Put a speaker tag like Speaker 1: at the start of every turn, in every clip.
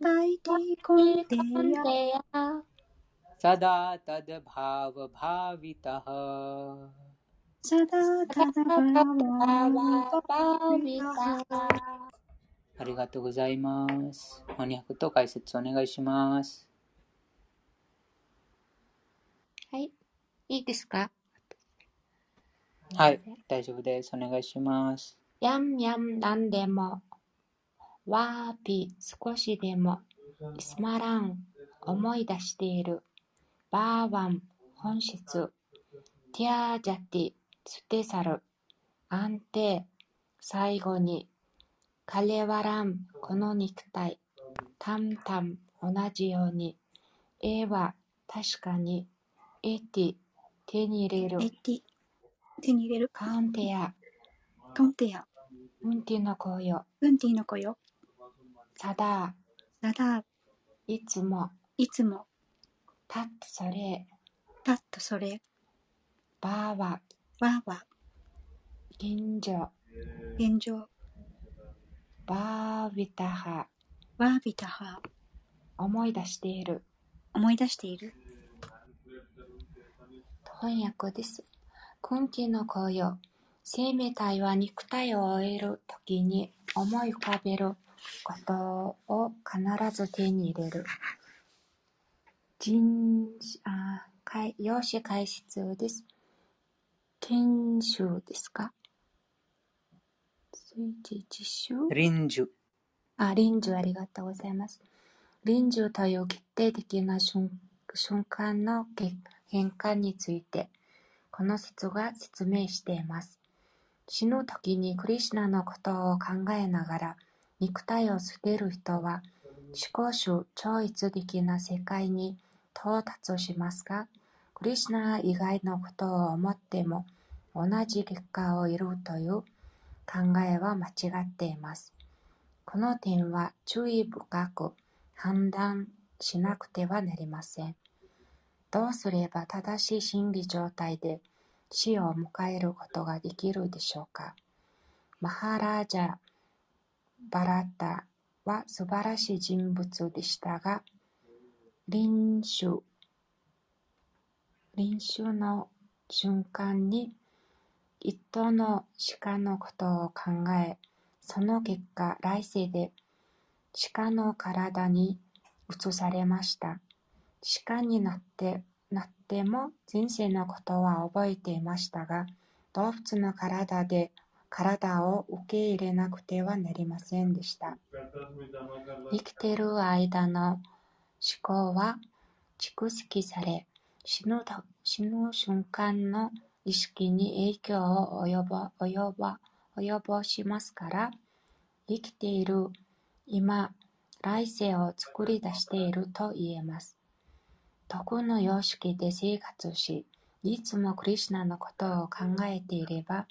Speaker 1: विपाइति कौन्तेय
Speaker 2: सदा तद्भावभावितः
Speaker 1: サダタダバワバビタ
Speaker 2: ありがとうございます。翻訳と解説お願いします。
Speaker 3: はい。いいですか
Speaker 2: はい、大丈夫です。お願いします。
Speaker 3: やんやんなんでも、 わーぴ少しでも、イスマラン思い出している、バーワン本質、ティアージャティ捨て去る、安定、最後に、カレワランこの肉体、タンタン同じように、絵は確かに、エティ手に入れる、
Speaker 1: エティ手に入れる？
Speaker 3: カウンテア、
Speaker 1: カウンテア。
Speaker 3: ウンティの声よ、
Speaker 1: ウンティの子よ
Speaker 3: サダ
Speaker 1: サダ
Speaker 3: ー、いつも、
Speaker 1: いつも。
Speaker 3: たっとそれ、
Speaker 1: タッとそれ。
Speaker 3: ばーは、
Speaker 1: わ。は
Speaker 3: 現状、
Speaker 1: 現状。
Speaker 3: ばーびたは、
Speaker 1: わびたは。
Speaker 3: 思い出している。
Speaker 1: 思い出している。
Speaker 3: 翻訳です。クンティの声よ。生命体は肉体を終えるときに思い浮かべることを必ず手に入れる。人、あ、かい用紙解説です。研修ですか？随時実習
Speaker 2: 臨終。
Speaker 3: あ、臨終ありがとうございます。臨終という決定的な瞬瞬間のけ変化について、この説が説明しています。死ぬ時にクリシュナのことを考えながら肉体を捨てる人は思考主超越的な世界に到達しますが、クリシュナ以外のことを思っても同じ結果を得るという考えは間違っています。この点は注意深く判断しなくてはなりません。どうすれば正しい心理状態で死を迎えることができるでしょうかマハラージャ・バラタは素晴らしい人物でしたが、臨終、臨終の瞬間に一頭の鹿のことを考え、その結果、来世で鹿の体に移されました。鹿になって、なっても前世のことは覚えていましたが、動物の体で体を受け入れなくてはなりませんでした。生きている間の思考は蓄積され、死ぬ死ぬ瞬間の意識に影響を及ぼ及ぼ及ぼしますから、生きている今、来世を作り出していると言えます。徳の様式で生活し、いつもクリシュナのことを考えていれば、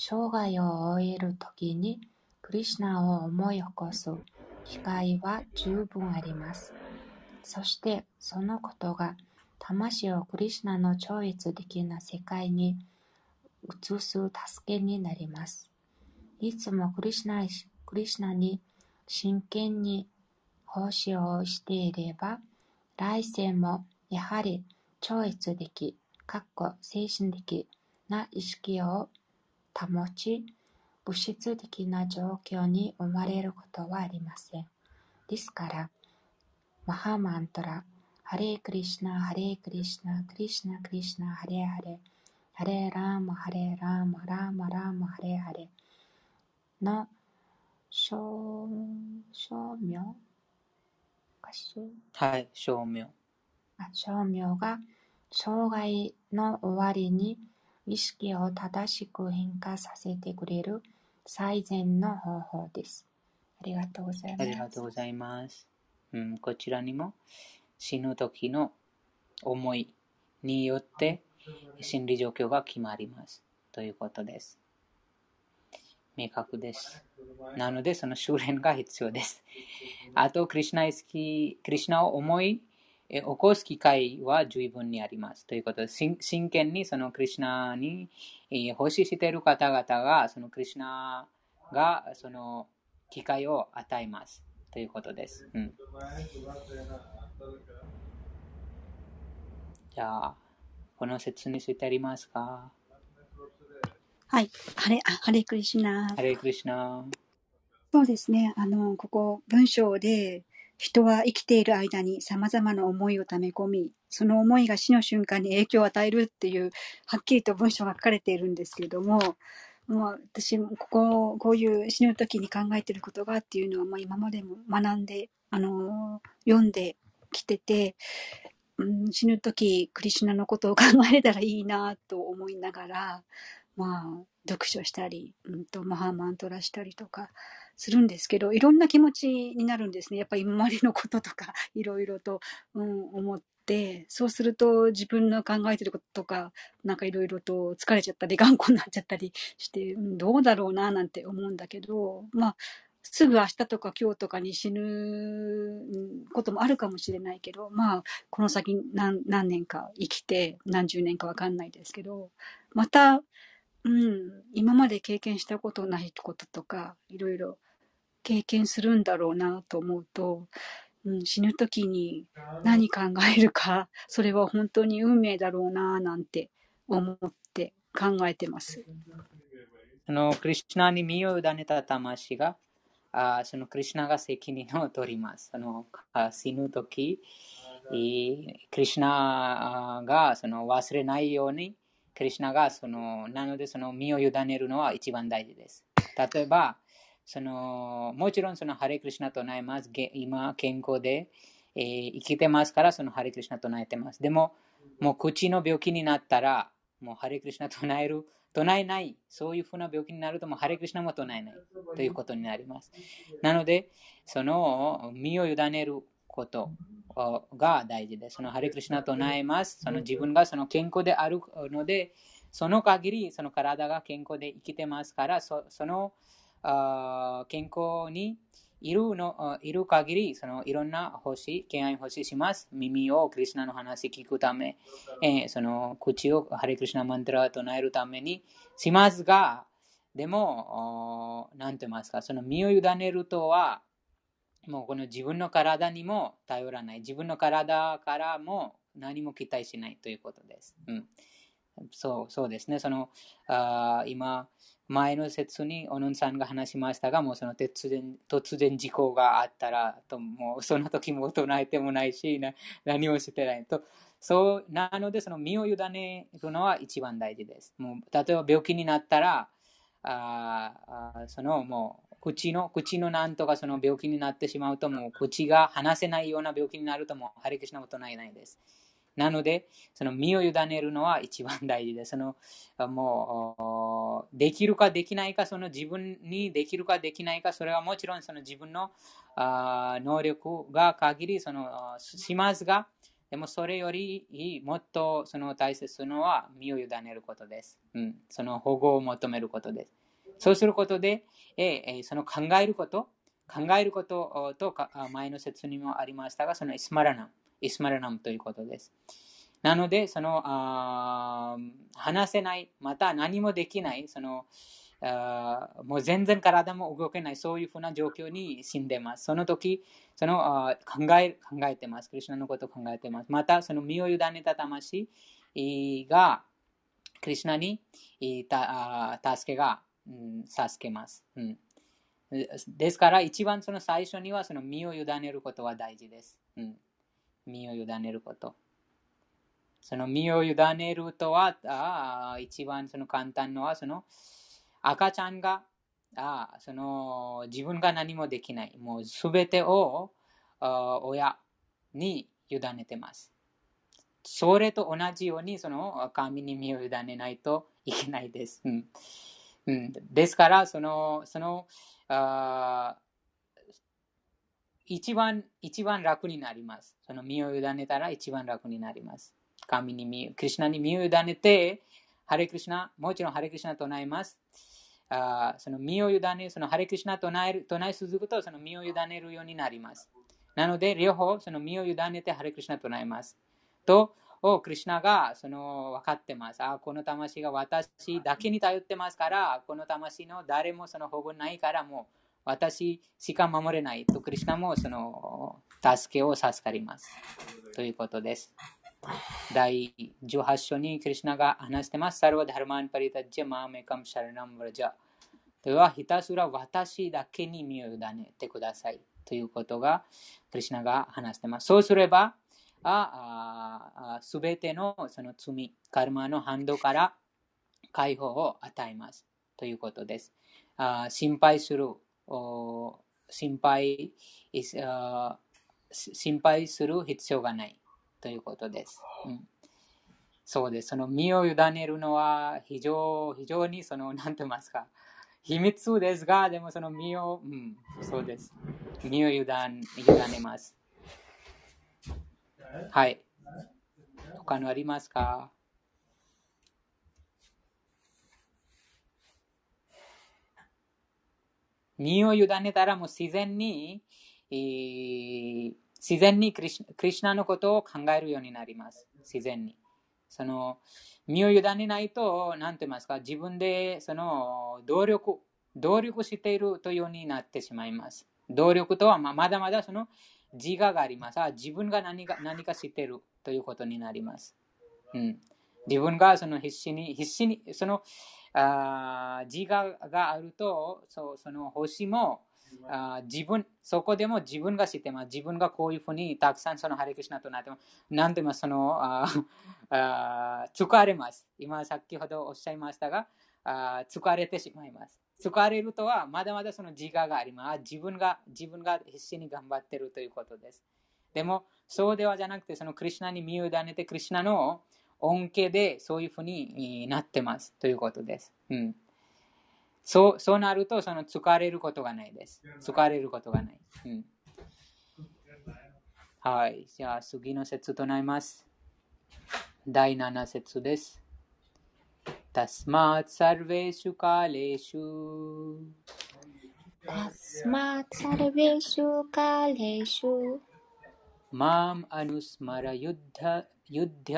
Speaker 3: 生涯を終えるときにクリシュナを思い起こす機会は十分あります。そしてそのことが魂をクリシュナの超越的な世界に移す助けになります。いつもクリシュナクリシュナに真剣に奉仕をしていれば、来世もやはり超越的、かっこ精神的な意識を保ち、物質的な状況に生まれることはありません。ですから、マハマントラ、ハレークリシナ、ハレークリシナ、クリシナ、クリシナ、ハレーハレ、ハレーラーマ、ハレーラーマ、ラーマ、ラーマ、ハレーハレの証証明
Speaker 2: はい、証明。
Speaker 3: あ証明が生涯の終わりに意識を正しく変化させてくれる最善の方法です。ありがとうございます。
Speaker 2: ありがとうございます。うん、こちらにも死ぬ時の思いによって心理状況が決まります。ということです。明確です。なので、その修練が必要です。あと、クリュナ意識、クリュナを思い起こす機会は十分にあります。ということで、真真剣にそのクリュナにえー奉仕している方々が、そのクリュナがその機会を与えます。ということです。うん、じゃあ、この説についてありますか？
Speaker 1: はい。ハレ、ハレクリシナ。
Speaker 2: ハレクリシナ。
Speaker 1: そうですね。あの、ここ、文章で、人は生きている間に様々な思いを溜め込み、その思いが死の瞬間に影響を与えるっていう、はっきりと文章が書かれているんですけれども、もう私もここ、こういう死ぬ時に考えていることがっていうのは、まあ、今までも学んで、あの、読んできてて、うん、死ぬ時、クリシュナのことを考えれたらいいなと思いながら、まあ、読書したり、うんと、マハマントラしたりとかするんですけど、いろんな気持ちになるんですね。やっぱり今までのこととか、いろいろと、うん、思って、そうすると自分の考えてることとか、なんかいろいろと疲れちゃったり、頑固になっちゃったりして、うん、どうだろうな、なんて思うんだけど、まあ、すぐ明日とか今日とかに死ぬこともあるかもしれないけど、まあ、この先何何年か生きて、何十年かわかんないですけど、また、うん、今まで経験したことないこととか、いろいろ経験するんだろうなと思うと、うん、死ぬ時に何考えるか、それは本当に運命だろうななんて思って考えてます。
Speaker 2: そのクリュナに身を委ねた魂が、あそのクリュナが責任を取ります。その死ぬ時、クリュナがその忘れないように、クリュナがその、なのでその身を委ねるのは一番大事です。例えば、そのもちろんそのハレクリシナ唱えます。今、健康で、えー、生きてますから、そのハレクリシナ唱えてます。でも、もう口の病気になったら、もうハレクリシナ唱える、唱えない、そういうふうな病気になると、もうハレクリシナも唱えないということになります。なので、その身を委ねることが大事です。そのハレクリシナ唱えます。その自分がその健康であるので、その限りその体が健康で生きてますから、その健康にいるのいる限り、そのいろんな星、敬愛星します。耳をクリュナの話聞くため、えー、その口をハレクリシナマントラを唱えるためにしますが、でも、何て言いますか、その身を委ねるとは、もうこの自分の体にも頼らない。自分の体からも何も期待しないということです。うん、そうそうですね。そのあ今、前の説にオノンさんが話しましたが、もうその突然突然事故があったら、ともうその時も唱えてもないし、な何もしてないと。そうなので、その身を委ねるのは一番大事です。もう例えば病気になったら、あそのもう口の、口のなんとかその病気になってしまうと、もう口が話せないような病気になると、もうハリクシナも唱えないです。なので、その身を委ねるのは一番大事です。そのもう、できるかできないか、その自分にできるかできないか、それはもちろんその自分のあ能力が限りそのしますが、でもそれよりもっとその大切なのは身を委ねることです。うん、その保護を求めることです。そうすることで、えその考えること、考えることと前の説にもありましたが、そのイスマラナム、イスマラナムということです。なので、その話せない、また何もできない、そのあもう全然体も動けない、そういうふうな状況に死んでます。その時、その考え考えてます。クリュナのことを考えてます。また、その身を委ねた魂が、クリュナに助けがうん、授けます、うん。ですから、一番その最初にはその身を委ねることは大事です。うん、身を委ねること。その身を委ねるとは、あ一番その簡単のは、その赤ちゃんがあその自分が何もできない。もうすべてを親に委ねてます。それと同じようにその神に身を委ねないといけないです。うんうん、ですから、その、その、あ一番、一番楽になります。その身を委ねたら一番楽になります。神に身、クリュナに身を委ねて、ハレクリュナ、もちろんハレクリュナ唱えます。あその身を委ね、そのハレクリュナ唱える唱え続くと、その身を委ねるようになります。なので、両方、その身を委ねてハレクリュナ唱えます。と、をクリュナがその分かってます。あこの魂が私だけに頼ってますから、この魂の誰もその保護ないからもう私しか守れないと、クリュナもその助けを授かります。ということです。第18章にクリュナが話してます。サルワダルマンパリタジャマーメカムシャラナムラジャ。では、ひたすら私だけに身を委ねてください。ということが、クリュナが話してます。そうすれば、すべてのその罪、カルマの反動から解放を与えます。ということです。あ心配する、お心配心配する必要がないということです。うん、そうです。その身を委ねるのは非常非常にその、なんて言いますか、秘密ですが、でもその身を、うん、そうです。身を委ねます。はい。他のありますか？身を委ねたらもう自然に、えー、自然にクリシナのことを考えるようになります。自然に。その身を委ねないと、何て言いますか、自分でその努力、努力しているというようになってしまいます。努力とはまだまだその自我があります。自分が何か何か知っているということになります。うん、自分がその必死に、必死に、そのあ自我があると、そその星もあ自分、そこでも自分が知ってます。自分がこういうふうにたくさんそのハレクシナとなっても、何でもそのああ疲れます。今先ほどおっしゃいましたが、あ疲れてしまいます。疲れるとはまだまだその自我があります。自分が自分が必死に頑張っているということです。でも、そうではじゃなくて、そのクリュナに身を委ねて、クリュナの恩恵でそういうふうになってますということです。うん、そうそうなると、その疲れることがないです。疲れることがない。うん、はい。じゃあ、次の説となります。第7節です。तस्मात् सर्वेषु कालेषु
Speaker 3: तस्मात् सर्वेषु कालेषु
Speaker 2: माम् अनुस्मर युद्ध युद्ध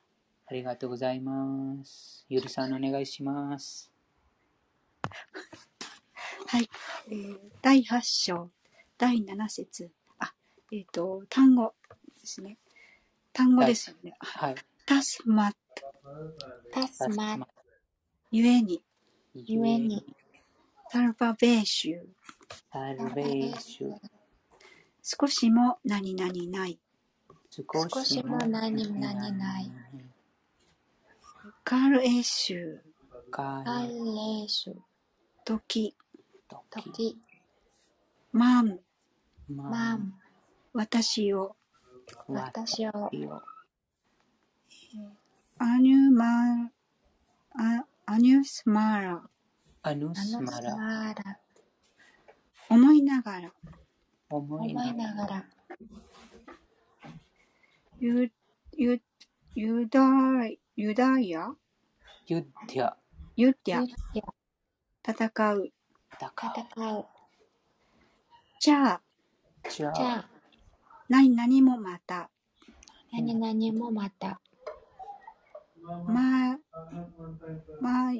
Speaker 2: ありがとうございます。ゆりさんお願いします。
Speaker 1: はい、えー、第8章、第7節。あ、えっ、ー、と、単語ですね。単語ですよね。
Speaker 2: はい。
Speaker 1: タスマット。
Speaker 3: タスマット。
Speaker 1: ゆえに。
Speaker 3: ゆえに。
Speaker 1: サルバベーシュ。
Speaker 2: サルベーシュ。
Speaker 1: 少しも何々ない。
Speaker 3: 少しも何々ない。
Speaker 1: カールエーシュ。
Speaker 3: カールエーシュ。
Speaker 1: 時。
Speaker 3: 時。
Speaker 1: マン。
Speaker 3: マン。
Speaker 1: 私を。
Speaker 3: 私を。
Speaker 1: アニュマアアニュスマーラ。
Speaker 2: アヌスマラ。
Speaker 1: 思いながら。
Speaker 3: 思いながら。
Speaker 1: ユ、ユ、ユダ、ユダヤ？
Speaker 2: ユッデャ。
Speaker 1: ユッデャ。戦う。
Speaker 3: 戦う。
Speaker 1: じゃあ。
Speaker 2: じゃ
Speaker 3: あ。
Speaker 1: 何々もまた。
Speaker 3: 何々もまた。
Speaker 1: ま、ま、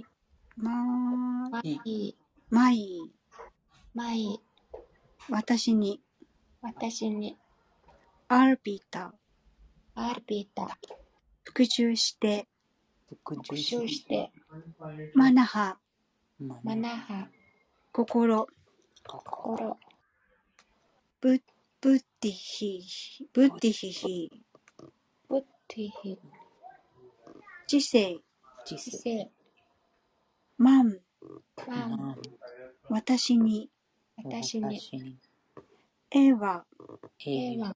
Speaker 1: ま、
Speaker 3: まい。
Speaker 1: まい。
Speaker 3: まい。
Speaker 1: 私に。
Speaker 3: 私に。
Speaker 1: アルビタ。
Speaker 3: アルビタ。
Speaker 1: 復習して。
Speaker 3: 復習して。
Speaker 1: マナハ。
Speaker 3: マナハ。
Speaker 1: 心。
Speaker 3: 心。
Speaker 1: ブブッディヒ。ブッディヒヒ。
Speaker 3: ブッディヒ。
Speaker 1: 知性。
Speaker 3: 知性。
Speaker 1: マン。
Speaker 3: マン。
Speaker 1: 私に。
Speaker 3: 私に。
Speaker 1: えは。
Speaker 3: えは。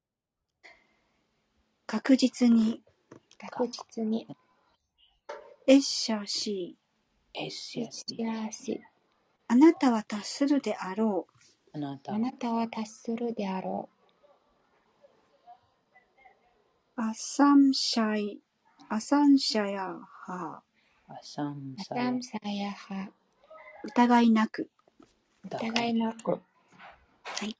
Speaker 1: 確実に。
Speaker 3: 確実に。
Speaker 1: エッシャーシ
Speaker 2: ー。エッシャ
Speaker 3: ーシー。し。
Speaker 1: あなたは達するであろ
Speaker 3: う。あなたなたは達するであろう。
Speaker 1: アサムシャイ、アサンシャヤハ。
Speaker 2: アサムア
Speaker 3: サヤハ。
Speaker 1: 疑いなく。
Speaker 3: 疑いなく。はい。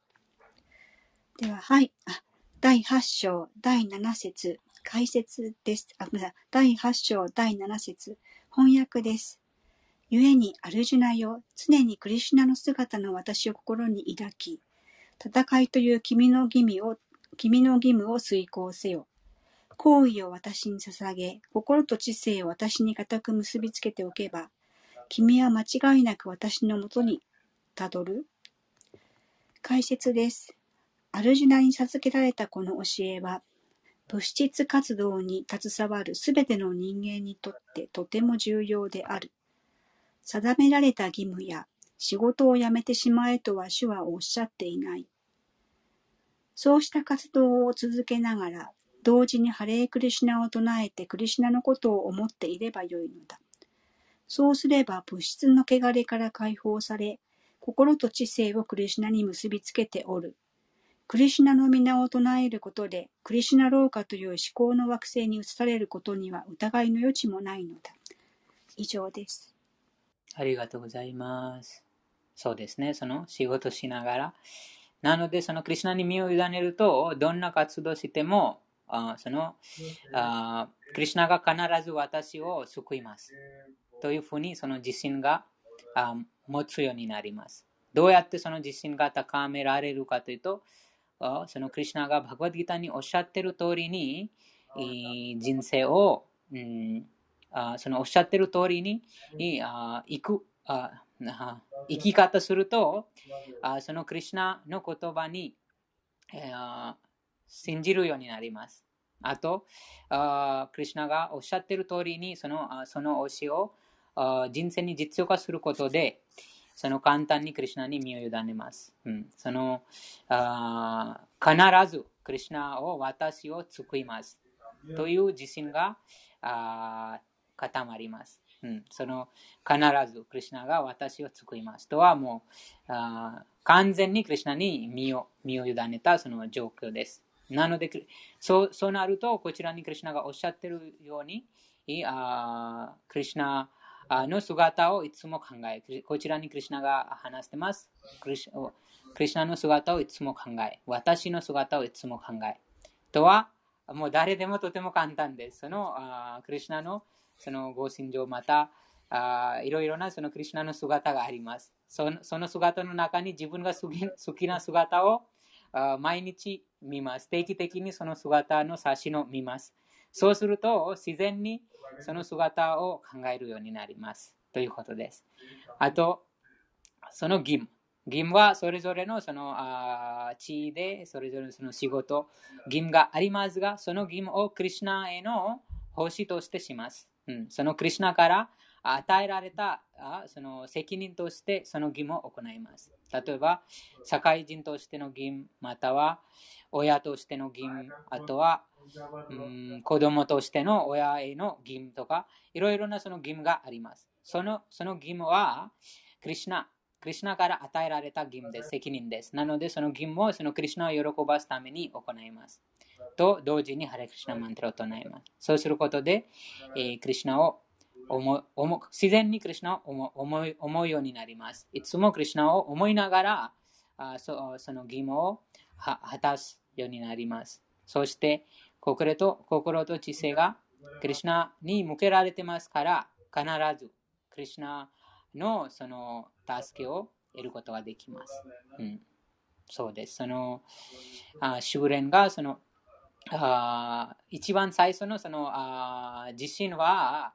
Speaker 1: では、はい。あ第8章、第7節。解説です。あ、ごめんなさい。第8章、第7節、翻訳です。故に、アルジュナよ、常にクリシュナの姿の私を心に抱き、戦いという君の義務を、君の義務を遂行せよ。行為を私に捧げ、心と知性を私に固く結びつけておけば、君は間違いなく私のもとにたどる解説です。アルジュナに授けられたこの教えは、物質活動に携わるすべての人間にとってとても重要である。定められた義務や仕事を辞めてしまえとは主はおっしゃっていない。そうした活動を続けながら、同時にハレークリシナを唱えてクリシナのことを思っていればよいのだ。そうすれば物質の汚れから解放され、心と知性をクリシナに結びつけておる。クリシュナの皆を唱えることで、クリシュナ廊下という思考の惑星に移されることには疑いの余地もないのだ。以上です。
Speaker 2: ありがとうございます。そうですね、その仕事しながら。なので、そのクリュナに身を委ねると、どんな活動しても、あそのあクリュナが必ず私を救います。というふうにその自信があ持つようになります。どうやってその自信が高められるかというと、そのクリュナがバグワッドギターにおっしゃってる通りに、い人生を、うんあそのおっしゃってる通りに行く生き方するとあそのクリュナの言葉に、えーあ信じるようになります。あと、あクリュナがおっしゃってる通りにそのあその教えをあ人生に実用化することでその簡単にクリュナに身を委ねます。うん、そのあ必ずクリュナを私を救います。という自信があ固まります。うん、その必ずクリュナが私を救いますとはもうあ完全にクリュナに身を身を委ねたその状況です。なのでそうそうなるとこちらにクリュナがおっしゃってるようにあクリュナの姿をいつも考えこちらにクリュナが話してます。クリュクリュナの姿をいつも考え私の姿をいつも考えとはもう誰でもとても簡単です。そのクリュナのそのご信条またいろいろなそのクリュナの姿があります。その姿の中に自分が好き好きな姿を毎日見ます。定期的にその姿の写真を見ます。そうすると自然にその姿を考えるようになります。ということです。あと、その義務。義務はそれぞれのそのあ地位でそれぞれのその仕事、義務がありますが、その義務をクリュナへの奉仕としてします。うん、そのクリュナから与えられたあその責任としてその義務を行います。例えば、社会人としての義務、または親としての義務、あとは、うん、子供としての親への義務とか、いろいろなその義務があります。そのその義務は、クリュナ、クリュナから与えられた義務です、責任です。なので、その義務をそのクリュナを喜ばすために行います。と同時にハレクリシナマントラを唱えます。そうすることで、えー、クリシナを思思自然にクリシナを思い思うようになります。いつもクリシナを思いながらあそその義務をは果たすようになります。そして心と心と知性がクリシナに向けられてますから必ずクリシナのその助けを得ることができます。うん、そうです。そのあ修練がそのあ一番最初のそのあ自信は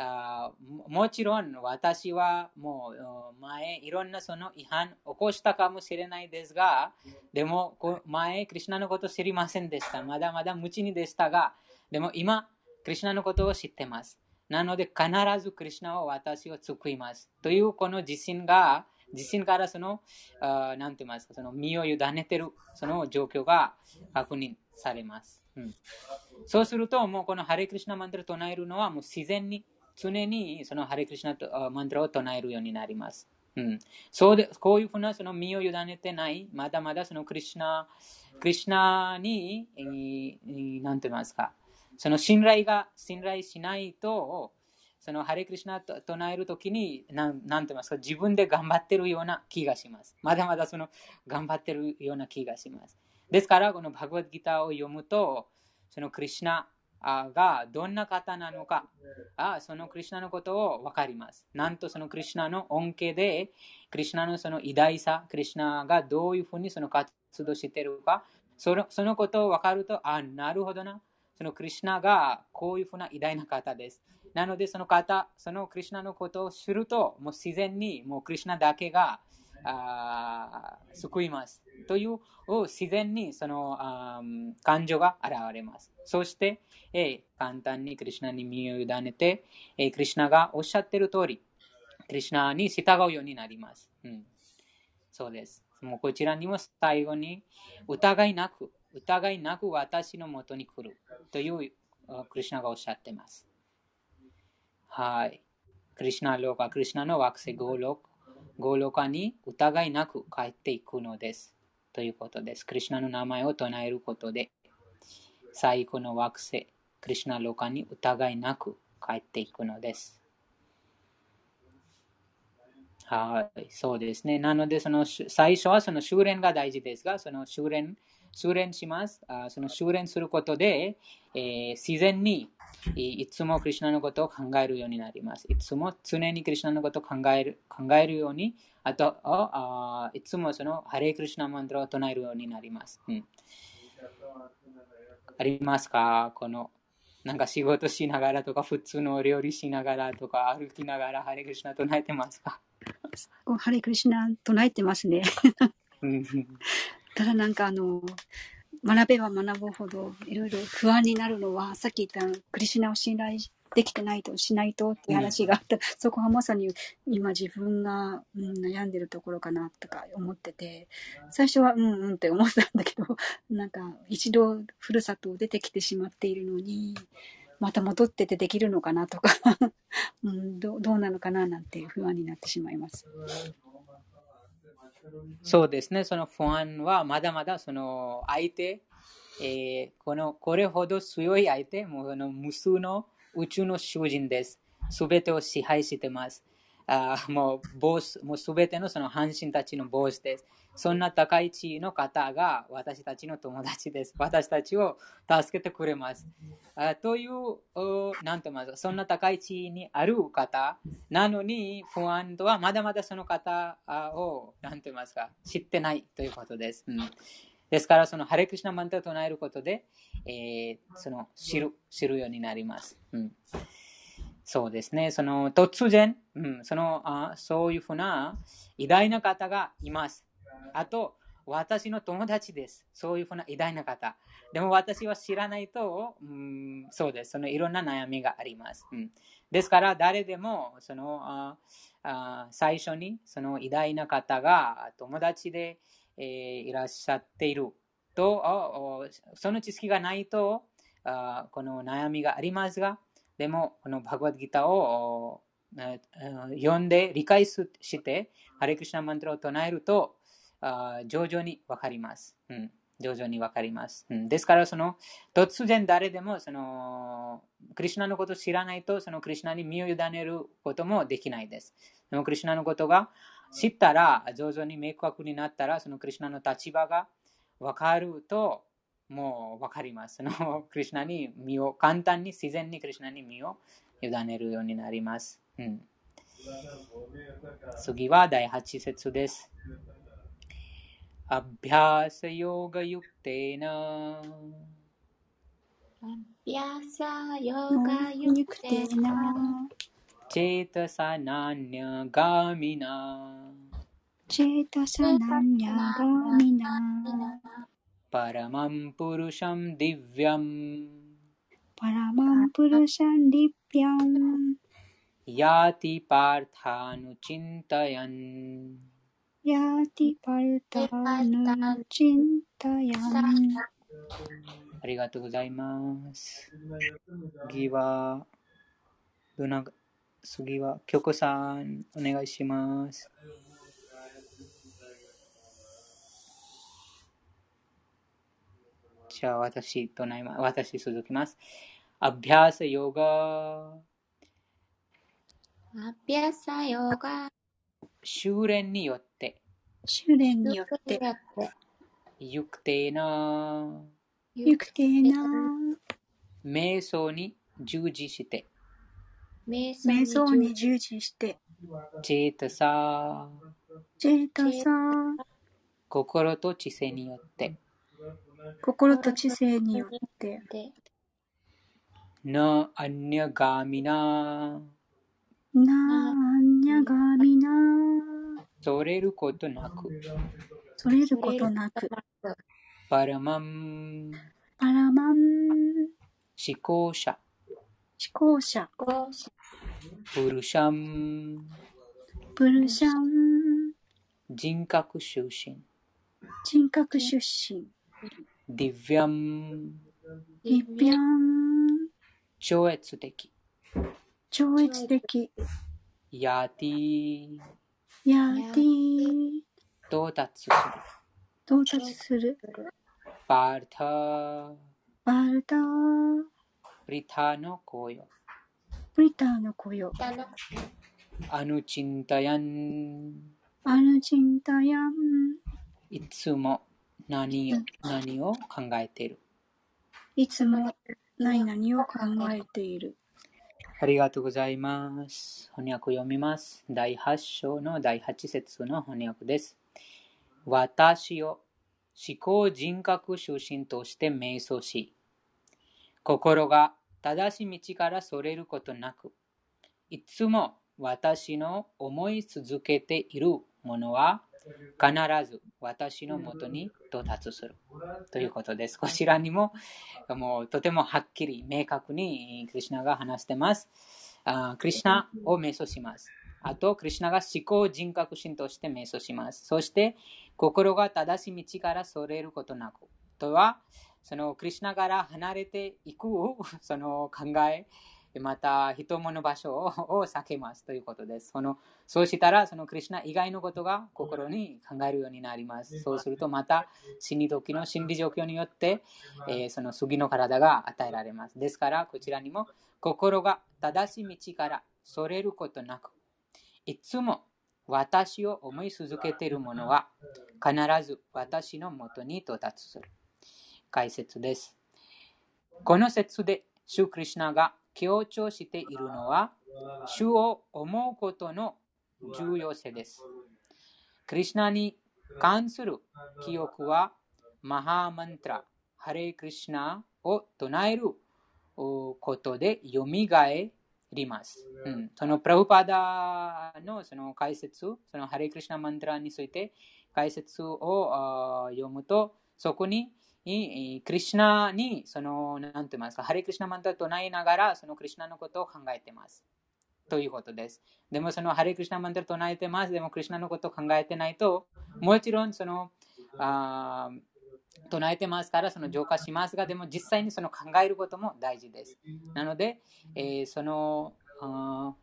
Speaker 2: あもちろん私はもう前いろんなその違反を起こしたかもしれないですがでも前クリュナのこと知りませんでした。まだまだ無知にでしたがでも今クリュナのことを知ってます。なので必ずクリュナは私を救います。というこの自信が自信からその、何て言いますか、その身を委ねてるその状況が確認されます。うん、そうすると、もうこのハレクリシナマントラを唱えるのはもう自然に、常にそのハレクリシナとマントラを唱えるようになります。うん、そうでこういうふうなその身を委ねてない、まだまだそのクリュナ、クリュナに、何て言いますか、その信頼が、信頼しないと、そのハレクリシナと唱えるときに、なんて言いますか、自分で頑張ってるような気がします。まだまだその頑張ってるような気がします。ですから、このバグワッドギターを読むと、そのクリシナがどんな方なのか、あそのクリュナのことを分かります。なんとそのクリュナの恩恵で、クリュナのその偉大さ、クリュナがどういうふうにその活動しているか、そのそのことを分かると、あ、なるほどな。そのクリュナがこういうふうな偉大な方です。なのでその方、そのクリュナのことを知ると、もう自然にもうクリュナだけがあ救います。という自然にそのあ感情が現れます。そして、えー、簡単にクリュナに身を委ねて、えー、クリュナがおっしゃっている通り、クリュナに従うようになります。うん、そうです。もうこちらにも最後に疑いなく、疑いなく私のもとに来るというクリュナがおっしゃっています。はい。クリュナローカ、クリュナの惑星ゴーロゴーロカに疑いなく帰っていくのです。ということです。クリュナの名前を唱えることで、最後の惑星、クリュナロカに疑いなく帰っていくのです。はい、そうですね。なので、その最初はその修練が大事ですが、その修練、修練します。あその修練することで、えー、自然にいつもクリュナのことを考えるようになります。いつも常にクリュナのことを考える考えるように、あとあいつもそのハレクリュナマントラを唱えるようになります。うん、ありますかこのなんか仕事しながらとか、普通の料理しながらとか、歩きながらハレクリュナ唱えてますか
Speaker 1: ハレクリュナ唱えてますね。ただなんかあの、学べば学ぶほどいろいろ不安になるのは、さっき言ったクリシュナを信頼できてないとしないとっていう話があった、うん、そこはまさに今自分が、うん、悩んでるところかなとか思ってて、最初はうんうんって思ってたんだけど、なんか一度ふるさとを出てきてしまっているのに、また戻っててできるのかなとか うん、どどうなのかななんて不安になってしまいます。
Speaker 2: そうですね、その不安はまだまだその相手、えー、このこれほど強い相手、もうの無数の宇宙の囚人です。すべてを支配してます。あもうボス、もうすべてのその阪神たちのボスです。そんな高い地位の方が私たちの友達です。私たちを助けてくれます。あという、なんとまず、そんな高い地位にある方なのに、不安とはまだまだその方を、なんと言いますか、知ってないということです。うん、ですから、そのハレクシナマンタを唱えることで、えー、その知る、知るようになります。うんそうですね。その突然、うん、そのあそういうふうな偉大な方がいます。あと、私の友達です。そういうふうな偉大な方。でも私は知らないと、うん、そうです。そのいろんな悩みがあります。うん、ですから、誰でもそのああ最初にその偉大な方が友達で、えー、いらっしゃっていると、その知識がないとあこの悩みがありますが、でも、このバグワッドギターを読んで理解して、ハレクシナマントラを唱えると、あ徐々にわかります。うん、徐々にわかります。うん、ですから、その突然誰でもそのクリュナのことを知らないと、そのクリュナに身を委ねることもできないです。でも、クリュナのことが知ったら、徐々に明確になったら、そのクリュナの立場がわかると、もうわかります。そのクリュナに身を、簡単に自然にクリュナに身を委ねるようになります。うん、次は第8節です。अभ्यासयोगयुक्तेन।
Speaker 3: अभ्यासयोगयुक्तेन।
Speaker 2: चेतसा नान्यगामिना।
Speaker 1: चेतसा नान्यगामिना।
Speaker 2: परमं पुरुषं दिव्यम्।
Speaker 1: परमं पुरुषं दिव्यम्।
Speaker 2: याति पार्थानुचिन्तयन् ありがとうござい。ます。次は、どな、次は、きょさん、お願い。します。じゃあ、私、唱えま、私、続きます。アビアサヨガ。
Speaker 3: アビアサヨガ。
Speaker 2: 修練によって
Speaker 1: 修練によって、
Speaker 3: やって、
Speaker 2: ユクテーナ、
Speaker 1: ゆくてな、
Speaker 2: 瞑想に従事して、
Speaker 3: 瞑
Speaker 1: 瞑想に
Speaker 3: 従
Speaker 1: 従事して、
Speaker 2: チェータサ、
Speaker 1: ジェータサ
Speaker 2: 心と知性によって、
Speaker 1: 心と知性によって、
Speaker 3: で、
Speaker 2: なアニャガミナ、
Speaker 1: な。ーにゃがみな、
Speaker 2: それることなく、
Speaker 1: それることなく、
Speaker 2: パラマン、
Speaker 1: パラマン、
Speaker 2: 思考者、
Speaker 1: 思考者、
Speaker 2: プルシャン、
Speaker 1: プルシャン、
Speaker 2: 人格出身、
Speaker 1: 人格出身、
Speaker 2: ディヴィャン、
Speaker 1: リビャン、
Speaker 2: 超越的、
Speaker 1: 超越的、
Speaker 2: ヤーティ、
Speaker 1: ティ、
Speaker 2: 到達する、
Speaker 1: 到達する、
Speaker 2: パータ、
Speaker 1: バルタ、
Speaker 2: プリタの紅葉、
Speaker 1: プリターの雇用、
Speaker 3: あ
Speaker 2: ヌチンタヤン、
Speaker 1: アルジンタヤン、
Speaker 2: いつも何を何を考えている？
Speaker 1: いつも何々を考えている。
Speaker 2: ありがとうございます。翻訳読みます。第8章の第8節の翻訳です。私を思考人格出身として瞑想し、心が正しい道からそれることなく、いつも私の思い続けているものは必ず私のもとに到達するということです。こちらにももうとてもはっきり明確にクリシナが話してます。あクリシナを瞑想します。あと、クリシナが思考人格心として瞑想します。そして、心が正しい道からそれることなく。とは、そのクリシナから離れていくその考え、また人物場所を避けますということです。そのそうしたら、そのクリシナ以外のことが心に考えるようになります。そうすると、また死に時の心理状況によって、えーその次の体が与えられます。ですから、こちらにも心が正しい道からそれることなく、いつも私を思い続けているものは必ず私のもとに到達する。解説です。この説で、シュークリシナが強調しているのは、主を思うことの重要性です。クリシナに関する記憶は、マハーマントラ、ハレークリシナを唱えることで蘇ります。うん、そのプラブパダのその解説、そのハレークリシナマントラについて解説を読むと、そこにいクリシナにその、なんて言いますか、ハレークリシナマントラを唱えながら、そのクリシナのことを考えてます。ということです。でもそのハレークリシナマントラを唱えてます。でもクリシナのことを考えてないと、もちろんその、あ唱えてますからその浄化しますが、でも実際にその考えることも大事です。なので、えーその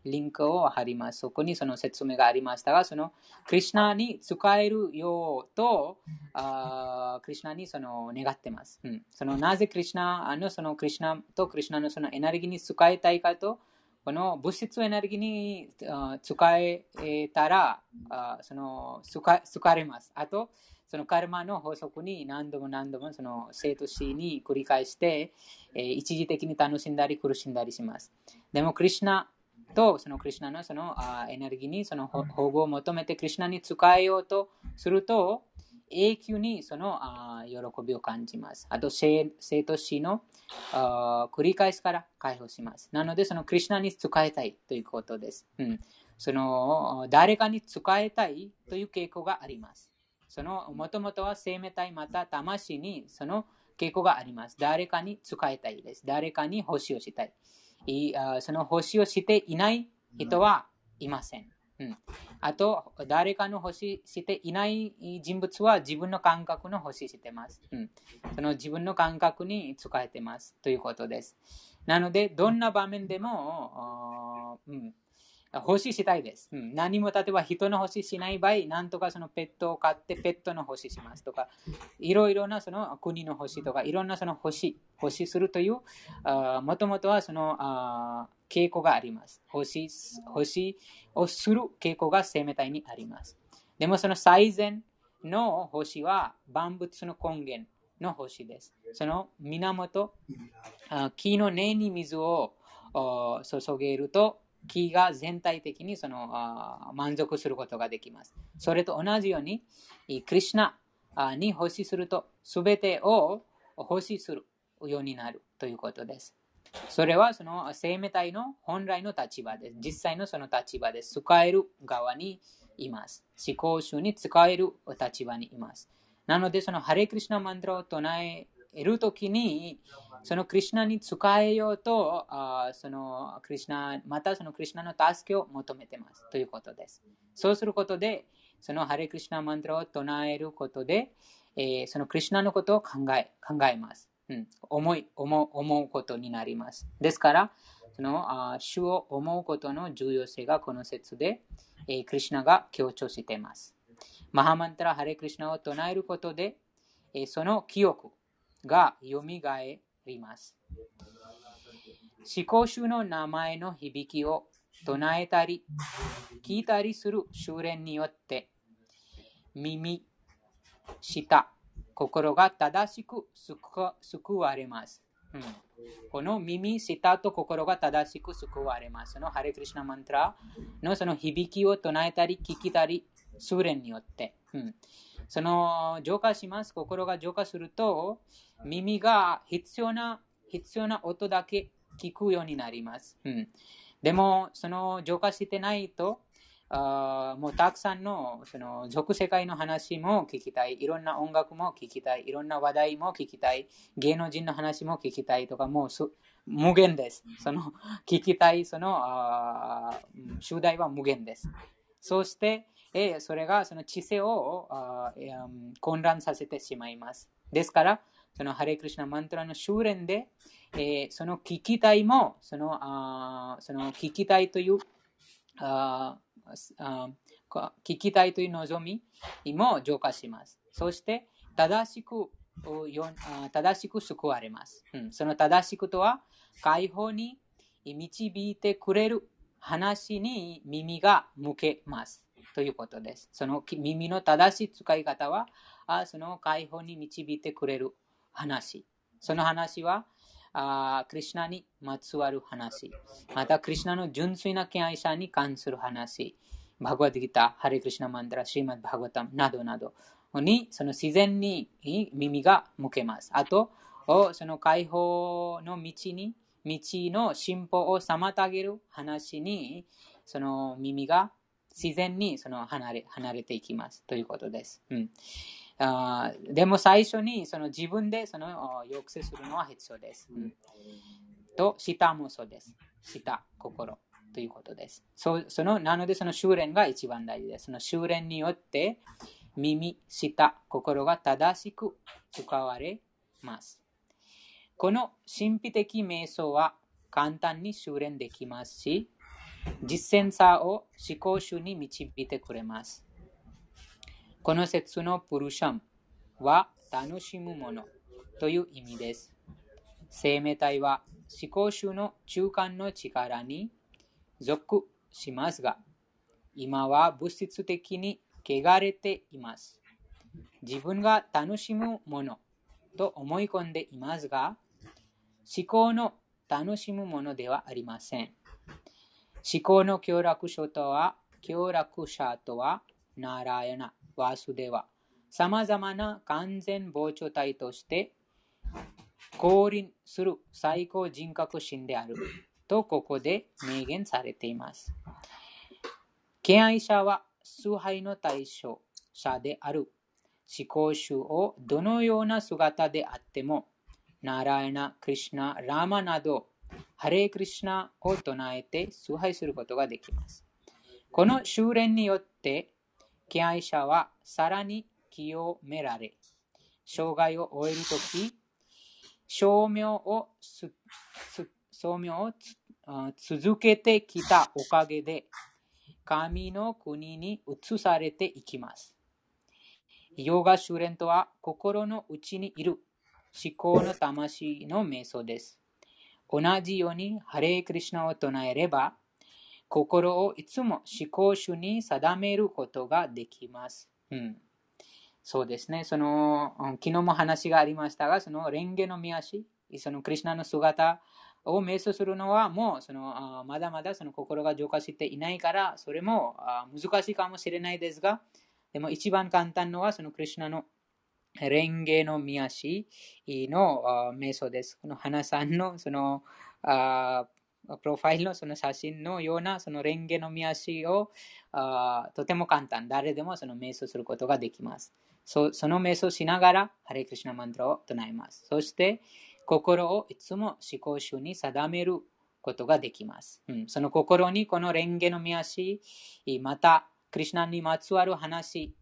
Speaker 2: リンクを貼ります。そこにその説明がありましたが、そのクリシナに使えるようと、あークリシナにその願ってます。うん、そのなぜクリシナのそのクリシナとクリシナのそのエネルギーに使いたいかと、この物質エネルギーに使えたら、あーその使使われます。あと、そのカルマの法則に何度も何度もその生と死に繰り返して、えー一時的に楽しんだり苦しんだりします。でも、クリシナとそのクリシナのそのあーエネルギーにその保保護を求めてクリシナに使えようとすると、永久にそのあー喜びを感じます。あと、生生と死のあー繰り返しから解放します。なので、そのクリシナに使いたいということです。うん、その誰かに使いたいという傾向があります。そのもともとは生命体また魂にその傾向があります。誰かに使いたいです。誰かに星をしたい。いあその星をしていない人はいません。うん、あと、誰かの星していない人物は自分の感覚の星してます。うん、その自分の感覚に使えてますということです。なので、どんな場面でも、うん、欲ししたいです、うん。何も例えば人の欲ししない場合、なんとかそのペットを飼ってペットの欲ししますとか、いろいろなその国の欲しとか、いろんなその欲し、欲しするという、もともとはそのあ傾向があります。欲し、欲しをする傾向が生命体にあります。でもその最善の星は万物の根源の星です。その源、木の根に水を注げると、木が全体的にそのあ満足することができます。それと同じように、クリシュナに欲しすると、すべてを欲しするようになるということです。それはその生命体の本来の立場です。実際のその立場です。使える側にいます。思考集に使える立場にいます。なので、そのハレクリシナマントラを唱えるときに、そのクリシナに使えようと、あそのクリシナ、またそのクリシナの助けを求めてますということです。そうすることで、そのハレクリシナマントラを唱えることで、えーそのクリシナのことを考え考えます。うん、思い思う思うことになります。ですから、そのあ主を思うことの重要性がこの説で、えークリシナが強調しています。マハマンタラ・ハレクリシナを唱えることで、えーその記憶が蘇えります。思考集の名前の響きを唱えたり、聞いたりする修練によって、耳、舌、心が正しく救われます。うんこの耳、舌と心が正しく救われます。そのハレクリシナマントラのその響きを唱えたり、聞きたり、修練によって。うんその浄化します。心が浄化すると、耳が必要な必要な音だけ聞くようになります。うん、でも、その浄化してないと、あもうたくさんのその俗世界の話も聞きたい、いろんな音楽も聞きたい、いろんな話題も聞きたい、芸能人の話も聞きたいとか、もう無限です。その聞きたいそのあーうん主題は無限です。そして、えーそれがその知性をあえー混乱させてしまいます。ですから、そのハレクリシナマントラの修練で、えーその聞きたいも、そのあその聞きたいというああ聞きたいという望みも浄化します。そして、正しく正しく救われます。うん、その正しくとは、解放に導いてくれる話に耳が向けます。ということです。その耳の正しい使い方は、あその解放に導いてくれる話。その話は、あクリシナにまつわる話。また、クリシナの純粋な敬愛者に関する話。バグワッドギター、ハレクリシナマンダラ、シーマッバーガタムなどなどに、その自然に耳が向けます。あと、その解放の道に、道の進歩を妨げる話に、その耳が自然にその離れ離れていきますということです。うん、あでも最初にその自分でその抑制するのは必要です。うん、と、舌もそうです。舌、心ということです。そそのなのでその修練が一番大事です。その修練によって耳、舌、心が正しく使われます。この神秘的瞑想は簡単に修練できますし、実践さを思考集に導いてくれます。この説のプルシャムは楽しむものという意味です。生命体は思考集の中間の力に属しますが、今は物質的に汚れています。自分が楽しむものと思い込んでいますが、思考の楽しむものではありません。思考の協楽者とは、協楽者とは、ナーラーヤナ、ワスデワ、さまざまな完全膨張体として、降臨する最高人格心であるとここで明言されています。敬愛者は崇拝の対象者である思考集をどのような姿であっても、ナーラヤナ、クリシナ、ラマなど、ハレークリシナを唱えて崇拝することができます。この修練によって、敬愛者はさらに清められ、生涯を終えるとき、証明をすす証明を続けてきたおかげで、神の国に移されていきます。ヨガ修練とは心の内にいる思考の魂の瞑想です。同じようにハレークリシナを唱えれば、心をいつも思考主に定めることができます。うん、そうですね。その、昨日も話がありましたが、そのレンゲの見足、そのクリシナの姿を瞑想するのはもうそのまだまだその心が浄化していないから、それも難しいかもしれないですが、でも一番簡単のはそのクリシナのレンゲの見足の瞑想です。この花さんのそのあプロファイルのその写真のようなそのレンゲの見足をあとても簡単。誰でもその瞑想することができます。そその瞑想しながら、ハレクリシナマントラを唱えます。そして、心をいつも思考集に定めることができます。うん、その心にこのレンゲの見足、また、クリシナにまつわる話、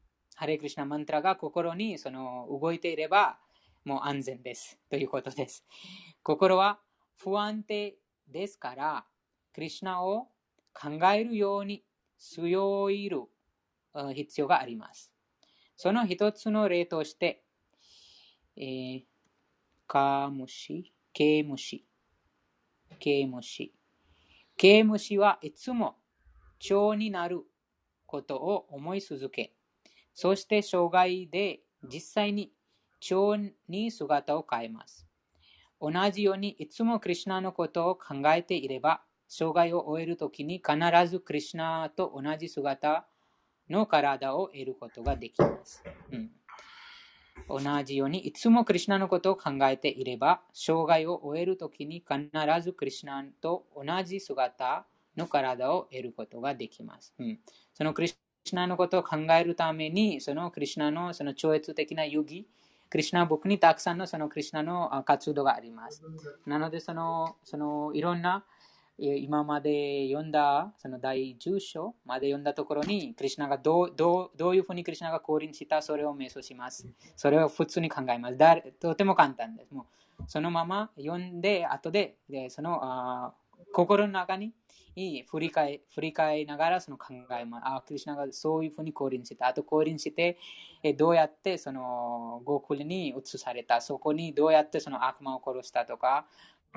Speaker 2: ハレクリシナマントラが心にその動いていれば、もう安全です。ということです。心は不安定ですから、クリシナを考えるように強いる必要があります。その一つの例として、えー、カムシ、ケムシ、ケムシ。ケムシはいつも蝶になることを思い続け、そして生涯で実際に蝶に姿を変えます。同じようにいつもクリュナのことを考えていれば、生涯を終えるときに必ずクリュナと同じ姿の体を得ることができます。うん同じように、いつもクリュナのことを考えていれば、生涯を終えるときに必ずクリュナと同じ姿の体を得ることができます。うん、そのクリュクリシナのことを考えるために、そのクリュナのその超越的な遊戯、クリュナ僕にたくさんのそのクリュナの活動があります。なのでその、そのいろんな今まで読んだその第10章まで読んだところに、クリュナがどうどうどういうふうにクリュナが降臨したそれを瞑想します。それを普通に考えます。だとても簡単です。もうそのまま読んで、後ででそのあ心の中に振り返振り返りながらその考えます。あ、クリュナがそういうふうに降臨した。あと降臨して、どうやってそのゴークルに移された。そこにどうやってその悪魔を殺したとか、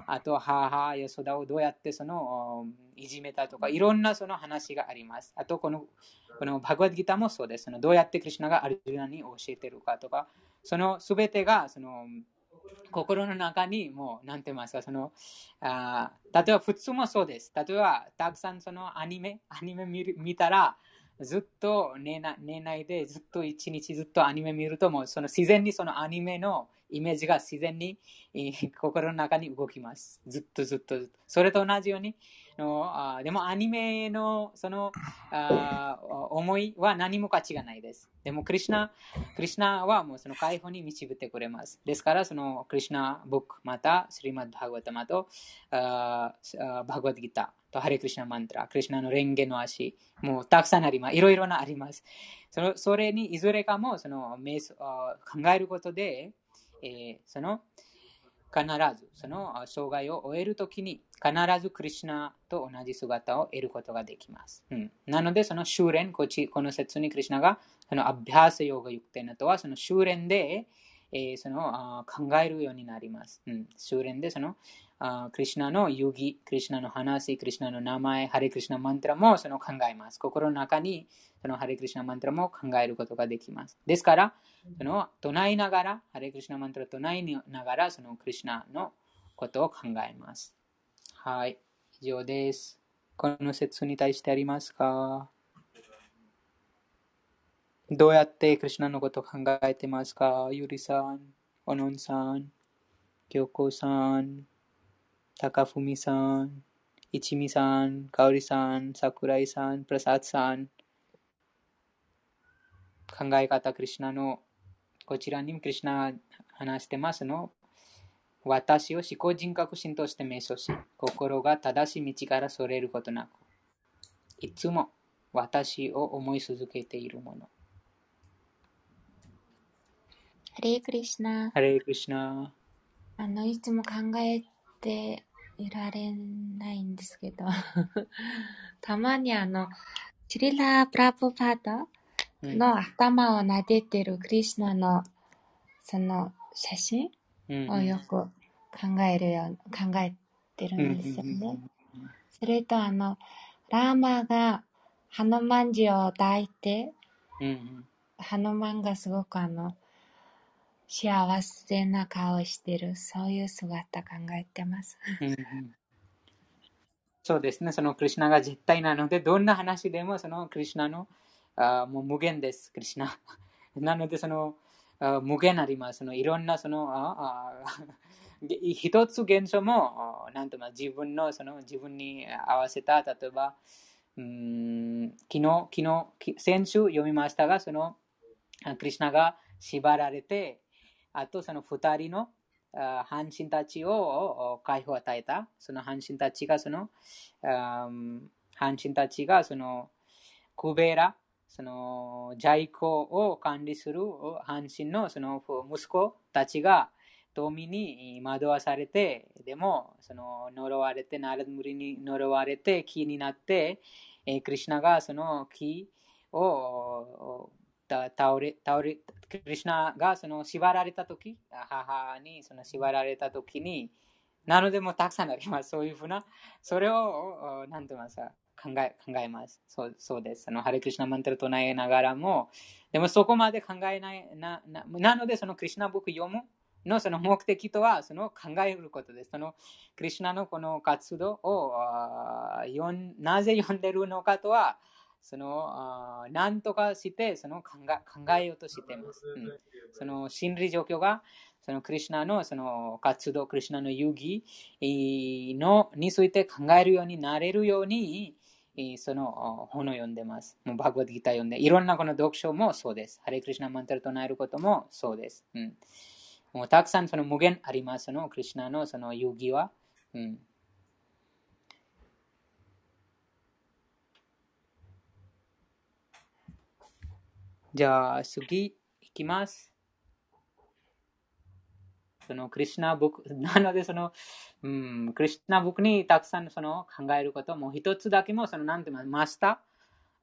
Speaker 2: あと、母、ヨソダをどうやってそのいじめたとか、いろんなその話があります。あと、この、このバグワッドギターもそうです。そのどうやってクリュナがアルジュナに教えてるかとか、そのすべてが、その、心の中にもう、なんて言いますか、その、あ例えば普通もそうです。例えば、たくさんそのアニメ、アニメ見る見たら、ずっと寝な寝ないで、ずっと一日ずっとアニメ見ると、もうその自然にそのアニメのイメージが自然に心の中に動きます。ずっとずっとずっと。それと同じように、のあでもアニメのそのあ思いは何も価値がないです。でもクリュナ、クリュナはもうその解放に導いてくれます。ですからそのクリュナブック、またスリマッド・ハグワタマとバグワッドギターとハレクリュナマントラ、クリュナのレンゲの足、もうたくさんあります。いろいろなあります。そのそれにいずれかもその考えることで、えー、その必ずその障害を終えるときに必ずクリュナと同じ姿を得ることができます。うん、なので、その修練、こち、この説にクリュナがそのアビハーサヨガユクテナとはその修練で、えー、そのあ考えるようになります。うん、修練でそのあクリュナの遊戯、クリュナの話、クリュナの名前、ハレクリュナマントラもその考えます。心の中にそのハレクリュナマントラも考えることができます。ですから、その唱えながら、ハレクリュナマントラ唱えながら、そのクリュナのことを考えます。はい、以上です。この説に対してありますか？どうやってクリュナのことを考えてますか？ゆりさん、おのんさん、京子さん、高文さん、一味さん、香織さん、桜井さん、プラサーさん、考え方、クリュナの、こちらにもクリュナ話してますの。私を思考人格心として瞑想し、心が正しい道からそれることなく、いつも私を思い続けているもの。
Speaker 3: ハレークリシナ。
Speaker 2: ハレークリシナ。
Speaker 3: あの、いつも考えていられないんですけど たまにあのシリラ・プラブパーダ
Speaker 2: うん
Speaker 3: の頭を撫でてるクリシュナのその写真
Speaker 2: うん
Speaker 3: をよく考えるよう、考えてるんですよね。それとあの、ラーマがハノマンジを抱いて、ハノマンがすごくあの、幸せな顔してる、そういう姿考えてます。
Speaker 2: そうですね、そのクリュナが絶対なので、どんな話でもそのクリュナのあもう無限です、クリュナ。なので、そのあ無限あります。そのいろんなそのああ 一つ現象も、あなんとま自分のその自分に合わせた、例えば、うん昨日、昨日、先週読みましたが、そのクリュナが縛られて、あとその二人のあ半身たちを解放を与えた。その半身たちがその、あ半身たちがそのクベラ、その在庫を管理する半身のその息子たちが富に惑わされて、でもその呪われて、ナラドムリに呪われて木になって、えクリシナがその木を倒れ、倒れ、クリシナがその縛られたとき、母にその縛られたときに、なのでもたくさんあります。そういうふうな、それを、おなんて言いますか、考え、考えます。そうそうです。あの、ハレクリシナマントル唱えながらも、でもそこまで考えない、なななのでそのクリシナブック読むのその目的とはその考えることです。そのクリシナのこの活動をあー読んなぜ読んでるのかとは、そのあー何とかしてその考え考えようとしています。うんその心理状況がそのクリシナのその活動、クリシナの遊戯のについて考えるようになれるように、その本を読んでます。もうバグワッドギター読んで、いろんなこの読書もそうです。ハレクリシナマンタル唱えることもそうです。うん、もうたくさんその無限あります。そのクリシナのその遊戯は。うんじゃあ次いきます。そのクリシナブック、なのでその、うん、クリシナブックにたくさんその考えることも一つだけもそのなんて言いますマスタ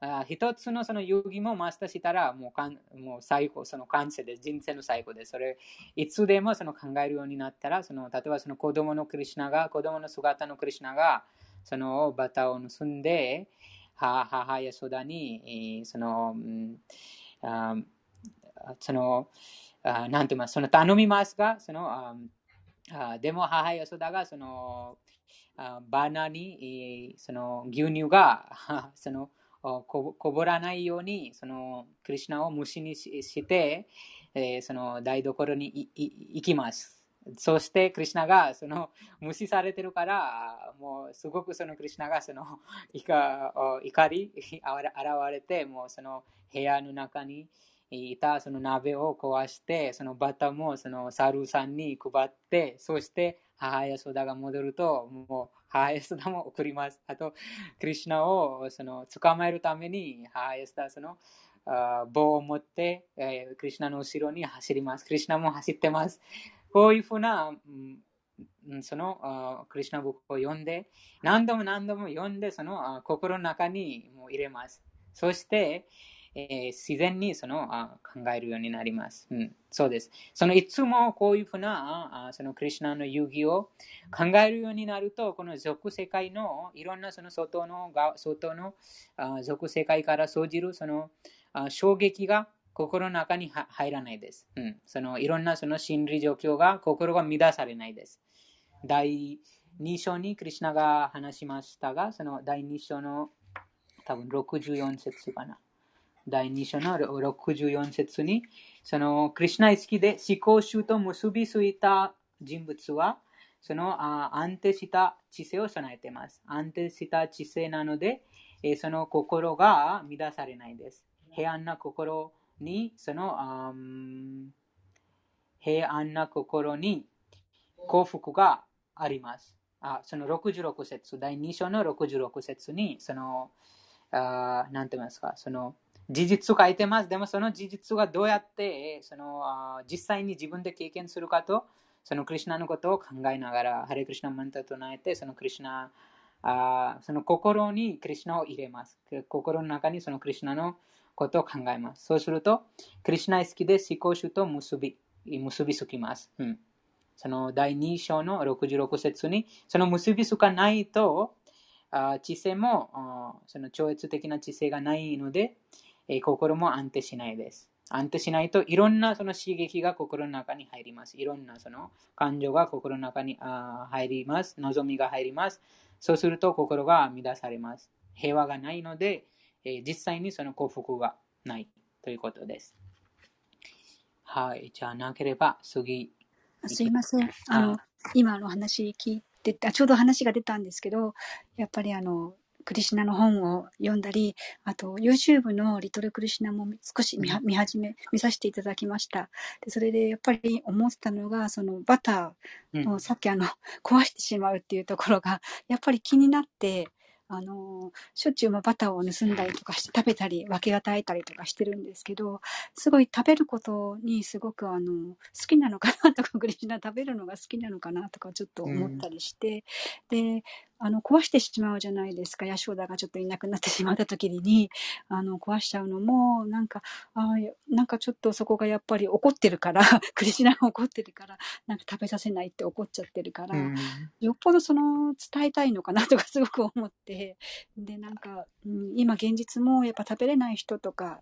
Speaker 2: ー、あ一つのその遊戯もマスターしたらもうかんもう最後、その完成です。人生の最後です。それ、いつでもその考えるようになったら、その例えばその子供のクリシナが、子供の姿のクリシナが、そのバタを盗んで、母やソダに、その、うんあその、あなんて言いますその頼みますが、その、ああでも母よそだが、その、あバナーに、その牛乳が、その、こぼらないように、その、クリシナを虫にして、えーその台所に行きます。そして、クリシナがその無視されてるから、もうすごくそのクリシナがその怒り現れて、もうその部屋の中にいたその鍋を壊して、そのバタもそのサルさんに配って、そして母やソダが戻ると、もう母やソダも送ります。あと、クリシナをその捕まえるために、母やソダその棒を持って、クリシナの後ろに走ります。クリシナも走ってます。こういうふうな、そのあクリシナブックを読んで、何度も何度も読んで、そのあ心の中にもう入れます。そして、えー自然にそのあ考えるようになります。うん、そうです。そのいつもこういうふうなあそのクリシナの遊戯を考えるようになると、この俗世界のいろんなその外のが外のあ俗世界から生じるそのあ衝撃が心の中に入らないです。うん、そのいろんなその心理状況が心が乱されないです。第2章にクリシナが話しましたが、その第2章の多分64節かな。第2章の64節に、そのクリシナ意識で思考集と結びついた人物は、その安定した知性を備えています。安定した知性なので、その心が乱されないです。平安な心をに、その、平安な心に幸福があります。あその66節、第2章の66節に、その、あーなんて言いますか、その、事実書いてます。でもその事実がどうやってその実際に自分で経験するかと、そのクリュナのことを考えながら、ハレクリシナマンタと唱えて、そのクリュナあその心にクリュナを入れます。心の中にそのクリュナのことを考えます。そうすると、クリュナ好きで思考主と結び、結びつきます。うん、その第2章の66節に、その結びつかないと、あ知性もその超越的な知性がないので、え心も安定しないです。安定しないといろんなその刺激が心の中に入ります。いろんなその感情が心の中にあ入ります。望みが入ります。そうすると心が乱されます。平和がないので、え実際にその幸福がないということです。はい。じゃあなければ次。
Speaker 1: すいません。あの、今の話聞いて、ちょうど話が出たんですけど、やっぱりあの、クリシナの本を読んだり、あと YouTube のリトルクリシナも少し見見始め、見させていただきました。でそれでやっぱり思ってたのが、そのバターをさっきあの、壊してしまうっていうところが、やっぱり気になって、あの、しょっちゅうバターを盗んだりとかして食べたり、分け与えたりとかしてるんですけど、すごい食べることにすごくあの、好きなのかなとか、グリシナ食べるのが好きなのかなとかちょっと思ったりして、うん、で、あの、壊してしまうじゃないですか。ヤショーダがちょっといなくなってしまった時に、あの、壊しちゃうのも、なんか、あなんかちょっとそこがやっぱり怒ってるから、クリシナが怒ってるから、なんか食べさせないって怒っちゃってるから、うん、よっぽどその、伝えたいのかなとかすごく思って、で、なんか、うん、今現実もやっぱ食べれない人とか、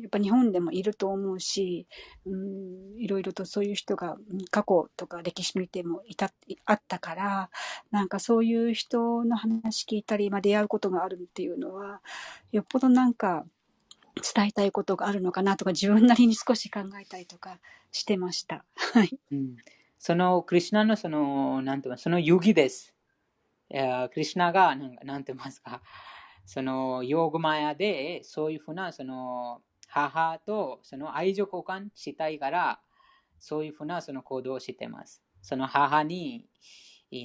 Speaker 1: やっぱ日本でもいると思うし、うん、いろいろとそういう人が過去とか歴史見てもいた、あったから、なんかそういう人の話聞いたり、まあ、出会うことがあるっていうのは、よっぽどなんか伝えたいことがあるのかなとか、自分なりに少し考えたりとかしてました。はい。
Speaker 2: うん、そのクリュナのその、なんていうか、その遊戯です。クリュナが、なんて言いますか、その、ヨーグマヤで、そういうふうな、その、母とその愛情交換したいから、そういうふうなその行動をしてます。その母に、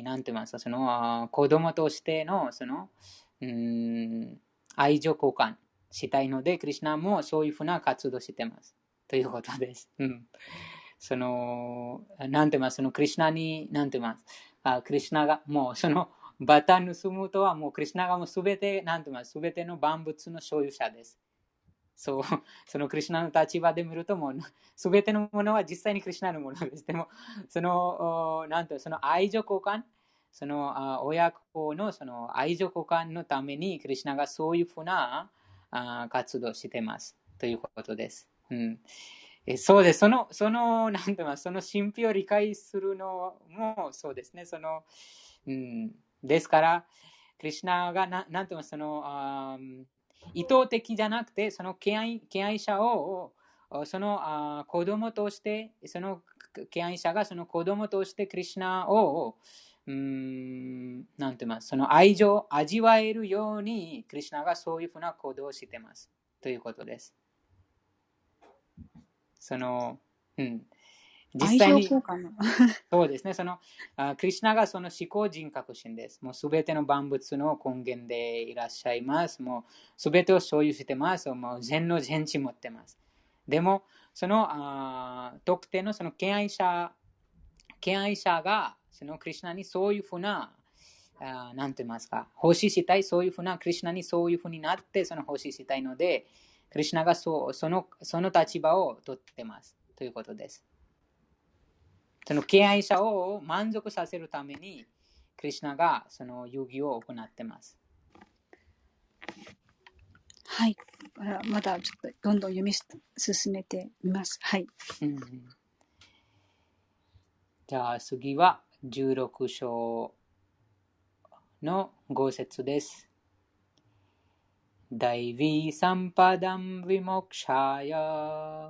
Speaker 2: なんて言いますか、その子供としての、その、うん、愛情交換したいので、クリュナもそういうふうな活動してます。ということです。うん。その、なんて言いますそのクリュナに、なんて言いますあクリュナが、もうその、バタ盗むとはもうクリュナがもうすべて、なんて言いますべての万物の所有者です。そう、そのクリュナの立場で見るともう、すべてのものは実際にクリュナのものです。でも、その、なんと、その愛情交換、その親子のその愛情交換のために、クリュナがそういうふうな活動してます。ということです。うん、えそうです。その、その、なんて言いますその神秘を理解するのもそうですね。その、うん、ですから、クリュナがな、なんていますその、あ意図的じゃなくて、その敬愛敬愛者を、そのあ子供として、その敬愛者がその子供としてクリュナを、うん、なんています、その愛情を味わえるように、クリュナがそういうふうな行動をしてます。ということです。その、うん。
Speaker 1: 実際に、
Speaker 2: そうですね、その、あクリュナがその思考人格心です。もうすべての万物の根源でいらっしゃいます。もうすべてを所有してます。もう全の全知持ってます。でも、そのあ特定のその敬愛者、敬愛者がそのクリュナにそういうふうな、あなんて言いますか、奉仕したい、そういうふうな、クリュナにそういうふうになって、その奉仕したいので、クリュナがそうそのその立場を取ってます。ということです。その敬愛者を満足させるために、クリュナがその遊戯を行っています。
Speaker 1: はい。まだちょっとどんどん読み進めてみます。はい。うん、
Speaker 2: じゃあ次は16章の5節です。大ヴィサンパダムヴィモクシャヤ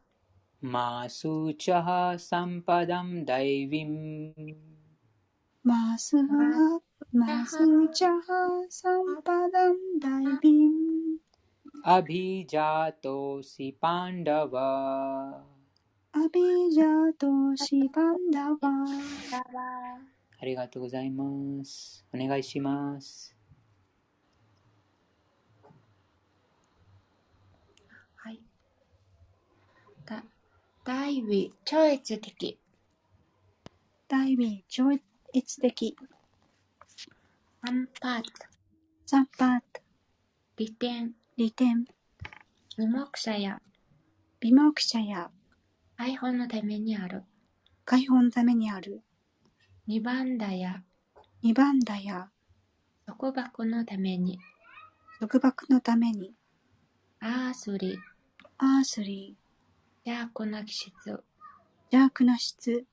Speaker 2: マ
Speaker 1: ス
Speaker 2: チャハサンパダムダイヴィム
Speaker 1: マスハ、マスジャハ、サンパダンダイビン。
Speaker 2: アビジャトシパンダワ。
Speaker 1: アビジャトシパンダワ。
Speaker 2: ありがとうございます。お願いします。
Speaker 3: はい。だ、大位、超越的。
Speaker 1: ダイビン、超越的。
Speaker 3: アンパート、
Speaker 1: サンパート、
Speaker 3: 利点、
Speaker 1: 利点、
Speaker 3: 無目者や
Speaker 1: 美目者や
Speaker 3: 解放のためにある。
Speaker 1: 解放のためにある。
Speaker 3: 二番だや
Speaker 1: 二番だや
Speaker 3: 束縛のために。
Speaker 1: 束縛のために。
Speaker 3: アースリ、
Speaker 1: アースリ
Speaker 3: 邪悪な気質、
Speaker 1: ー、邪悪な質、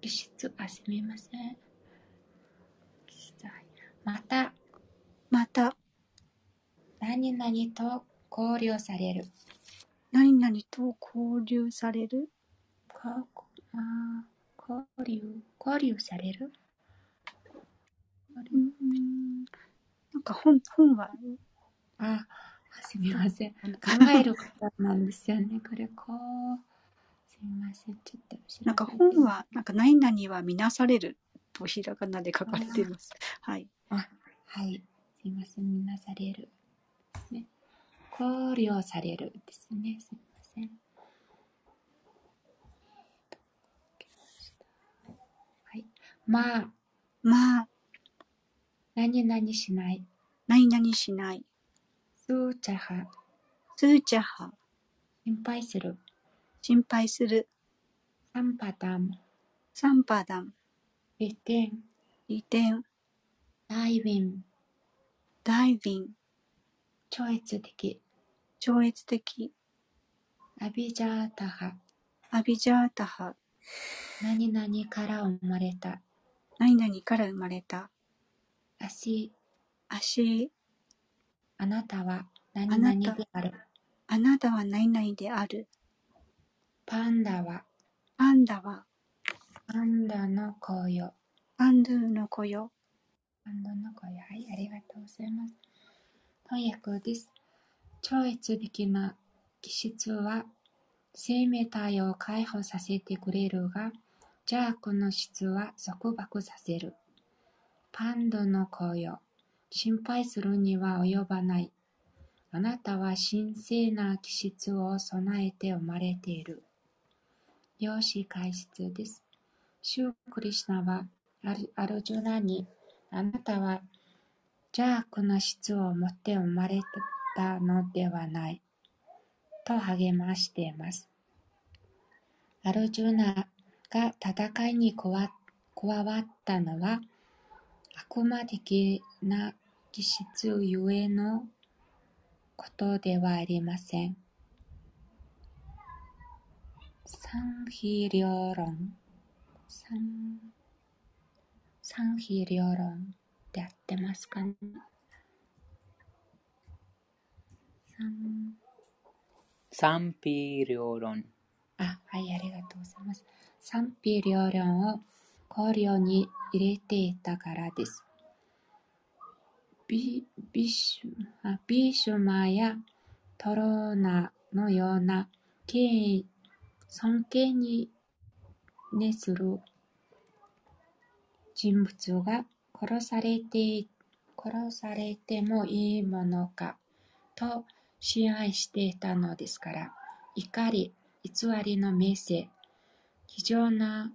Speaker 3: 気質、あ、すみません。また、
Speaker 1: また、
Speaker 3: 何々と交流される。
Speaker 1: 何々と交流される？
Speaker 3: こあー交流、交流される？
Speaker 1: うーん。なんか本、本は、
Speaker 3: あ、すみません。考えることなんですよね。これ、こう。すみません。ちょっと。
Speaker 1: なんか本は、なんか何々は見なされるとひらがなで書かれています。はい。
Speaker 3: あ、はい。すみません。みなされる。ね。考慮されるですね。すみません。はい。マー、
Speaker 1: マー、
Speaker 3: 何々しない。
Speaker 1: 何々しない。
Speaker 3: スーチャハ、
Speaker 1: スーチャハ、
Speaker 3: 心配する。
Speaker 1: 心配する。
Speaker 3: サンパタン、
Speaker 1: サンパダン、
Speaker 3: 利点、
Speaker 1: 利点、
Speaker 3: ダイビン、
Speaker 1: ダイビン、
Speaker 3: 超越的、
Speaker 1: 超越的、
Speaker 3: アビジャータハ、
Speaker 1: アビジャータハ、
Speaker 3: 何々から生まれた。
Speaker 1: 何々から生まれた。
Speaker 3: 足、
Speaker 1: 足、
Speaker 3: あなたは何々である。
Speaker 1: あなたは何々である。
Speaker 3: パンダは
Speaker 1: パンダは、
Speaker 3: パンダの子よ。
Speaker 1: パンドゥの子よ。
Speaker 3: パンダの子よ。はい、ありがとうございます。翻訳です。超越的な気質は生命体を解放させてくれるが、邪悪の質は束縛させる。パンダの子よ。心配するには及ばない。あなたは神聖な気質を備えて生まれている。量子解説です。シュークリシナはアルジュナに、あなたは邪悪な質を持って生まれたのではない、と励ましています。アルジュナが戦いに加わ加わったのは、悪魔的な気質ゆえのことではありません。三比両論。三、三比両論って合ってますかね三、
Speaker 2: 賛否両論。
Speaker 3: あ、はい、ありがとうございます。賛否両論を考慮に入れていたからです。ビシュマやトローナのような権威、尊敬に熱する人物が殺されて、殺されてもいいものかと支配していたのですから、怒り、偽りの名声、非常な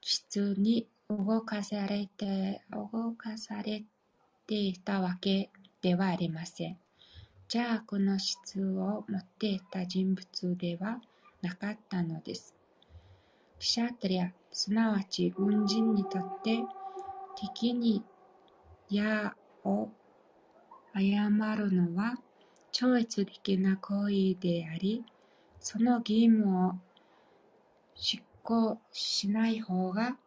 Speaker 3: 質に動かされて、動かされてていたわけではありません。邪悪の質を持っていた人物ではなかったのです。クシャトリア、すなわち軍人にとって敵に矢を謝るのは超越的な行為であり、その義務を執行しない方が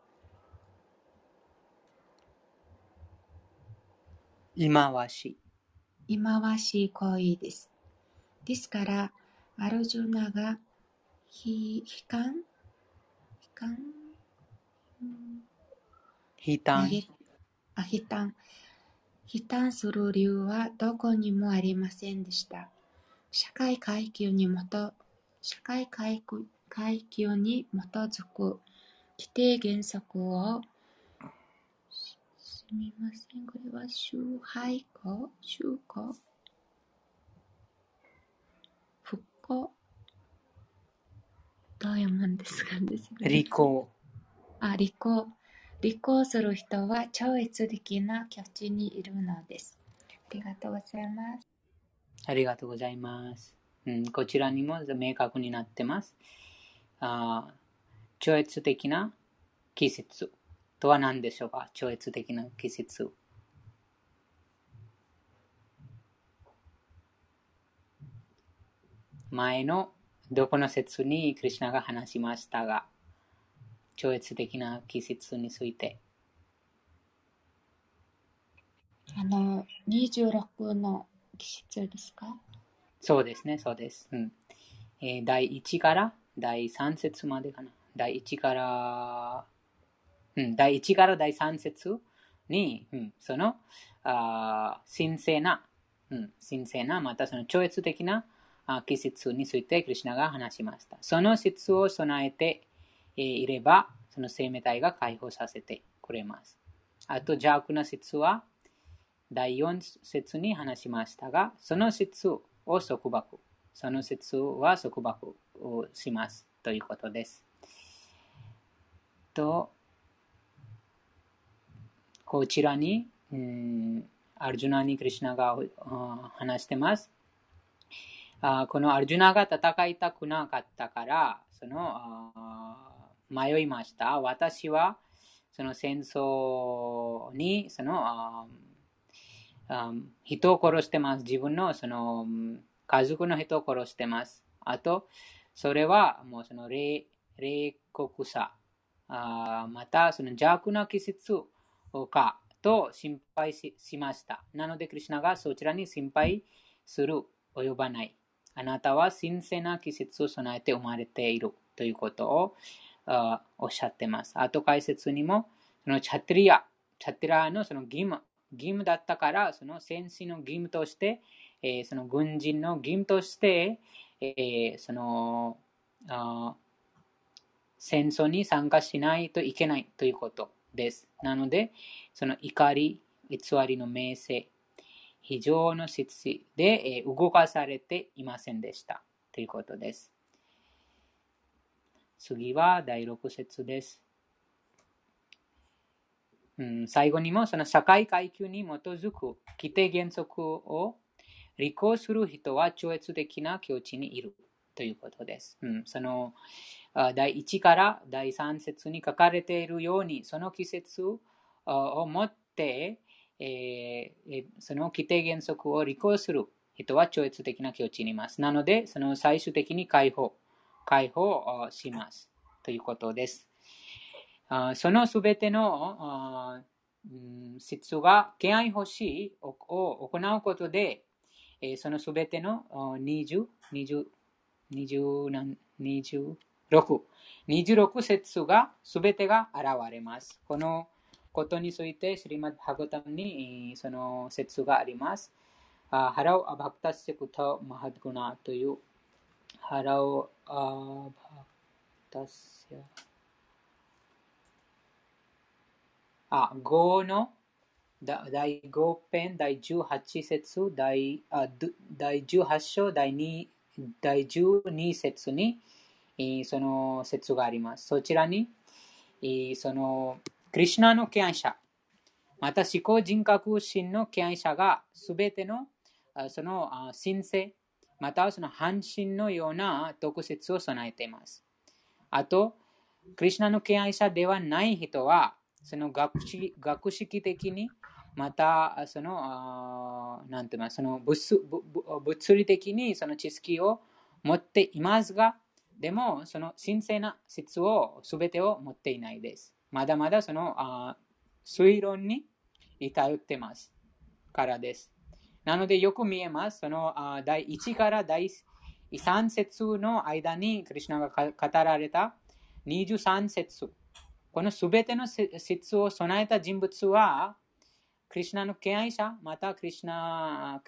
Speaker 2: 忌まわしい。
Speaker 3: 忌まわしい行為です。ですから、アルジュナが悲悲観？悲観？うん
Speaker 2: 悲嘆。
Speaker 3: 悲嘆。悲嘆する理由はどこにもありませんでした。社会階級にもと、社会階級に基づく規定原則を、みません、これは周配語周語復興どう読むんですかですね
Speaker 2: 利口。
Speaker 3: あ、利口。利口する人は超越的な境地にいるのです。ありがとうございます。
Speaker 2: ありがとうございます。うん、こちらにも明確になってます。あー超越的な季節とは何でしょうか？超越的な季節。前のどこの説にクリシナが話しましたが、超越的な季節について。
Speaker 3: あの、26の季節ですか？
Speaker 2: そうですね、そうです。うんえー第1から第3節までかな。第1から、第1から第3節に、うん、その、あ神聖な、うん、神聖な、またその超越的な季節についてクリシナが話しました。その説を備えて、いれば、その生命体が解放させてくれます。あと、邪悪な説は、第4節に話しましたが、その説を束縛。その説は束縛をしますということです。と、こちらに、うんアルジュナにクリシナが話してます。あこのアルジュナが戦いたくなかったから、その迷いました。私はその戦争にその人を殺してます。自分のその家族の人を殺してます。あと、それはもうその冷冷酷さ、あまたその邪悪な季節かと心配しました。なので、クリシナがそちらに心配する及ばない。あなたは神聖な季節を備えて生まれているということをおっしゃってます。あと解説にも、そのチャトリア、チャトリアのその義務、義務だったから、その戦士の義務として、えーその軍人の義務として、えーその戦争に参加しないといけないということです。なので、その怒り、偽りの名声、非常の質で、動かされていませんでしたということです。次は第6節です。うん、最後にもその社会階級に基づく規定原則を履行する人は超越的な境地にいるということです。うん、その第1から第3節に書かれているように、その季節をもって、その規定原則を履行する人は超越的な境地にいます。なので、その最終的に解放、解放しますということです。そのすべてのあうん質が敬愛欲しいを行うことで、そのすべての20、20、20何、20 26、26節がすべてが現れます。このことについて、シリマッハガタムにその説があります。ハラオアバクタセクタマハドグナという、ハラオアバクタセあ、5の第5編第18節第あ第18章第 2, 第12節にその説があります。そちらにそのクリシュナの敬愛者また思考人格心の敬愛者がすべてのその神聖またはその半身のような特質を備えています。あと、クリシュナの敬愛者ではない人は、その学識学識的に、また、その、なんていますその物物理的にその知識を持っていますが、でも、その神聖な質を全てを持っていないです。まだまだその推論に頼ってますからです。なので、よく見えます。そのあ第1から第3節の間に、クリュナが語られた23節このすべての質を備えた人物は、クリュナの敬愛者、またクリュナ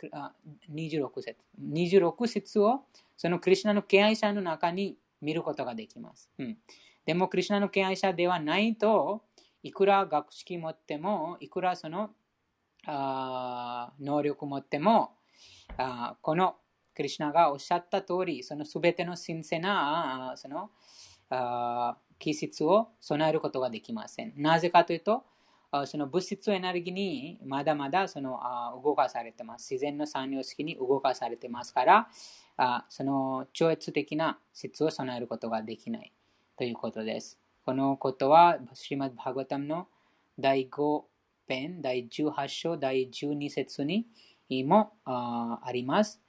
Speaker 2: 26節。26節をそのクリュナの敬愛者の中に見ることができます。うん、でも、クリュナの敬愛者ではないと、いくら学識持っても、いくらそのあ能力持ってもあ、このクリュナがおっしゃった通り、そのすべての神聖なそのあ気質を備えることができません。なぜかというと、その物質エネルギーにまだまだその動かされてます。自然の産業式に動かされてますから、あその超越的な質を備えることができないということです。このことは、シリマッバーガタムの第5編、第18章、第12節にもあります。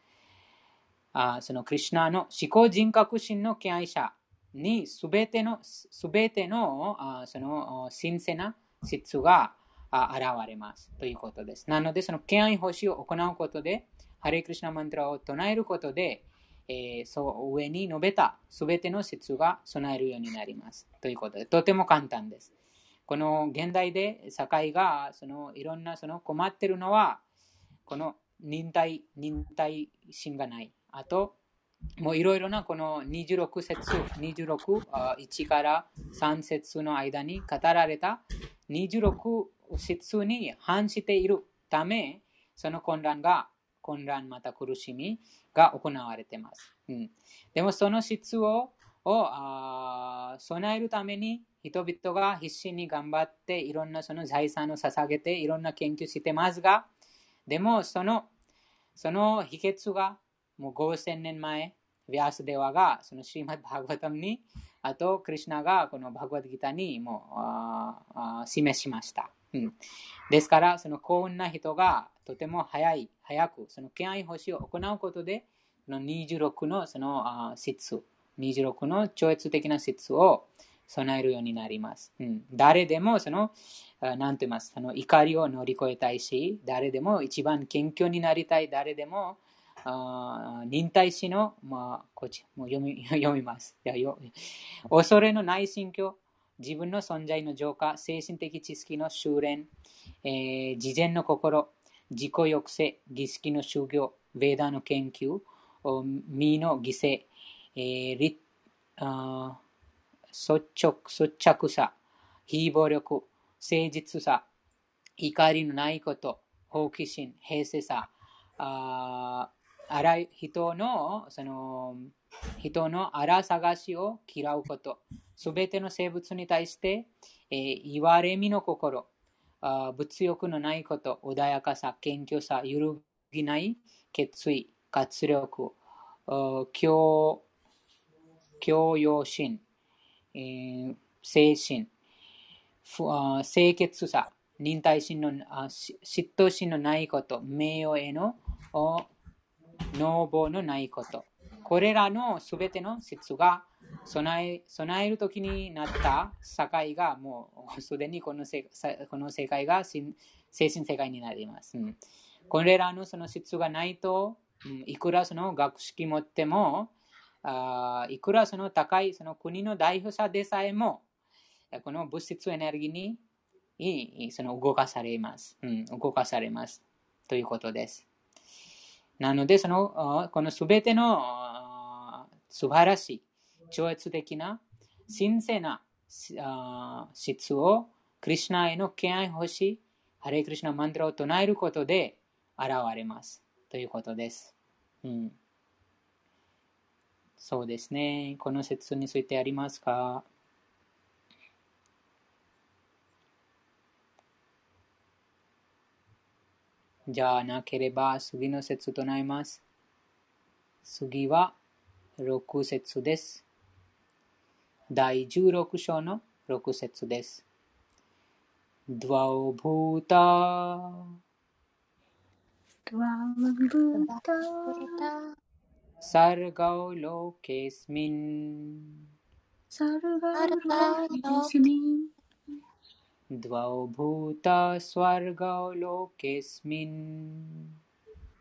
Speaker 2: あそのクリュナの思考人格心の敬愛者にすべての、すべてのあその神聖な質が現れますということです。なので、その敬愛星を行うことで、ハレクリシナマントラを唱えることで、えー、そう上に述べたすべての質が備えるようになります。ということで、とても簡単です。この現代で社会がそのいろんなその困っているのは、この忍耐、忍耐心がない。あと、もういろいろなこの26節、26、1から3節の間に語られた26節に反しているため、その混乱が、混乱また苦しみが行われています。うん、でもその質をを備えるために人々が必死に頑張っていろんなその財産を捧げていろんな研究してますが、でもそのその秘訣がもう5000年前、ヴィアスデワがそのシーマッバーガタムに、あと、クリュナがこのバグワッドギタにもう示しました。うん、ですから、その幸運な人がとても早い、早く、その敬愛星を行うことで、の26のその質、26の超越的な質を備えるようになります。うん、誰でもその、何と言いますその怒りを乗り越えたいし、誰でも一番謙虚になりたい、誰でもあ忍耐しの、まあ、こっち、もう読み 読みます。やよ恐れの内心境、自分の存在の浄化、精神的知識の修練、えー、事前の心、自己抑制、儀式の修行、ヴェーダーの研究、身の犠牲、えー、率あ率直率着さ、非暴力、誠実さ、怒りのないこと、好奇心、平静さ、あ荒い人のその人の荒探しを嫌うこと、すべての生物に対して、えー、言われみの心あ、物欲のないこと、穏やかさ、謙虚さ、揺るぎない決意、活力、教教養心、えー、精神、清潔さ、忍耐心の嫉妬心のないこと、名誉へのノーボのないこと。これらのすべての説が備え備える時になった社会がもうすでにこのせこの世界が精神世界になります。うん、これらのその質がないと、うん、いくらその学識持ってもあいくらその高いその国の代表者でさえもこの物質エネルギーにその動かされます、うん。動かされます。ということです。なので、その、このすべての素晴らしい、超越的な、神聖な質を、クリュナへの敬愛欲しい、ハレクリュナマントラを唱えることで現れます。ということです。うん、そうですね。この説についてありますか？じゃなければ次の説となります。次は6節です。第16章の6節です。ドワオブータ
Speaker 1: ドワオブータ
Speaker 2: サルガオロケスミン
Speaker 1: サルガオロケスミン
Speaker 2: द्वौ भूता स्वर्गौ लोकेऽस्मिन्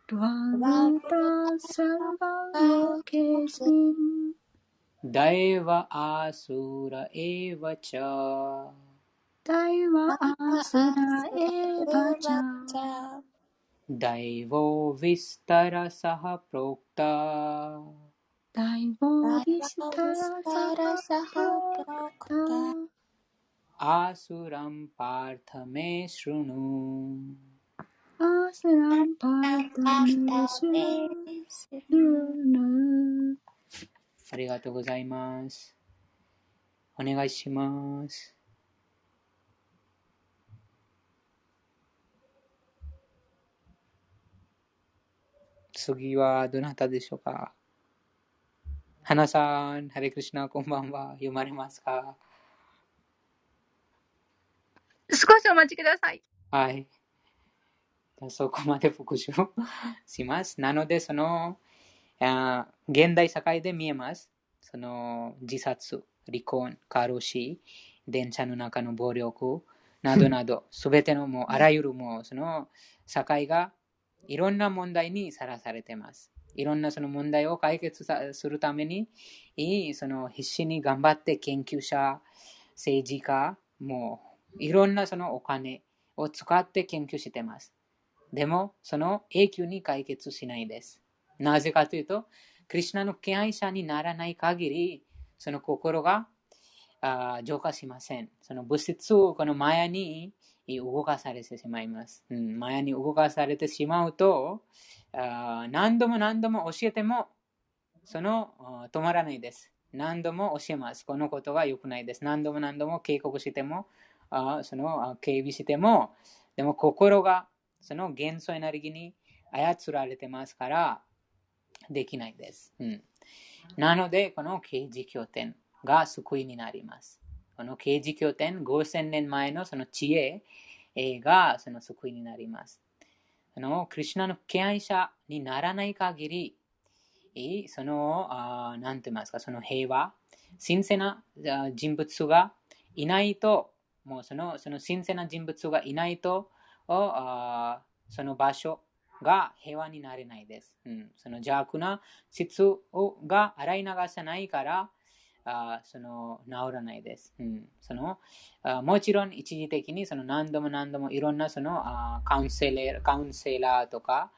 Speaker 2: त्वा भूतासर्वन् दैव आसुर एव च।
Speaker 1: दैव आसुर एव च।
Speaker 2: दैवो विस्तरसः प्रोक्ता। दैवो
Speaker 1: विस्तरसः प्रोक्ता। アス
Speaker 2: ランパー
Speaker 1: タメシヌアスランパータメシヌ
Speaker 2: ありがとうございます。お願いします。次はどなたでしょうか花さん、ハレクリシナ、こんばんは。読まれますか
Speaker 4: 少しお待ちください。
Speaker 2: はい。そこまで復習します。なので、その、あ現代社会で見えます。その自殺、離婚、過し、電車の中の暴力などなど、すべてのもうあらゆるもうその社会がいろんな問題にさらされています。いろんなその問題を解決さするために、いいその必死に頑張って研究者、政治家、もういろんなそのお金を使って研究してます。でも、その永久に解決しないです。なぜかというと、クリュナの敬愛者にならない限り、その心があ浄化しません。その物質をこのマヤに動かされてしまいます。うん、マヤに動かされてしまうと、あ何度も何度も教えても、その止まらないです。何度も教えます。このことが良くないです。何度も何度も警告しても、あその警備しても、でも心がその元素エネルギーに操られてますから、できないです。うん、なので、この刑事拠点が救いになります。この刑事拠点、5000年前のその知恵がその救いになります。あのクリュナの敬愛者にならない限り、その、あなんて言いますか、その平和、神聖な人物がいないと、もうそのその神聖な人物がいないと、あその場所が平和になれないです。うん、その邪悪な質をが洗い流さないから、あその治らないです。うん、そのあもちろん一時的にその何度も何度もいろんなそのあカウンセラーカウンセラーとか、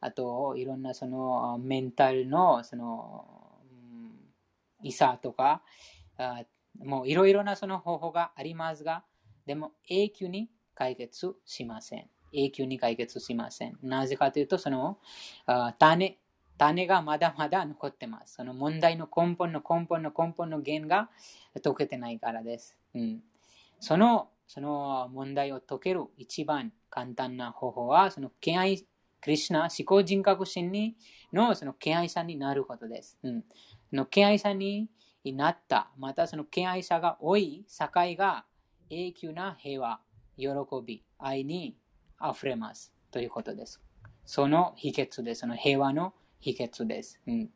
Speaker 2: あといろんなそのメンタルのその、うん、医者とか、あもういろいろなその方法がありますが、でも永久に解決しません。永久に解決しません。なぜかというと、その種、種がまだまだ残ってます。その問題の根本の根本の根本の原が解けてないからです。うん、そのその問題を解ける一番簡単な方法は、その敬愛、クリュナ、思考人格心にのその敬愛者になることです。うん、の敬愛者になった、またその敬愛者が多い社会が永久な平和、喜び、愛に溢れます。ということです。その秘訣です。その平和の秘訣です。うん、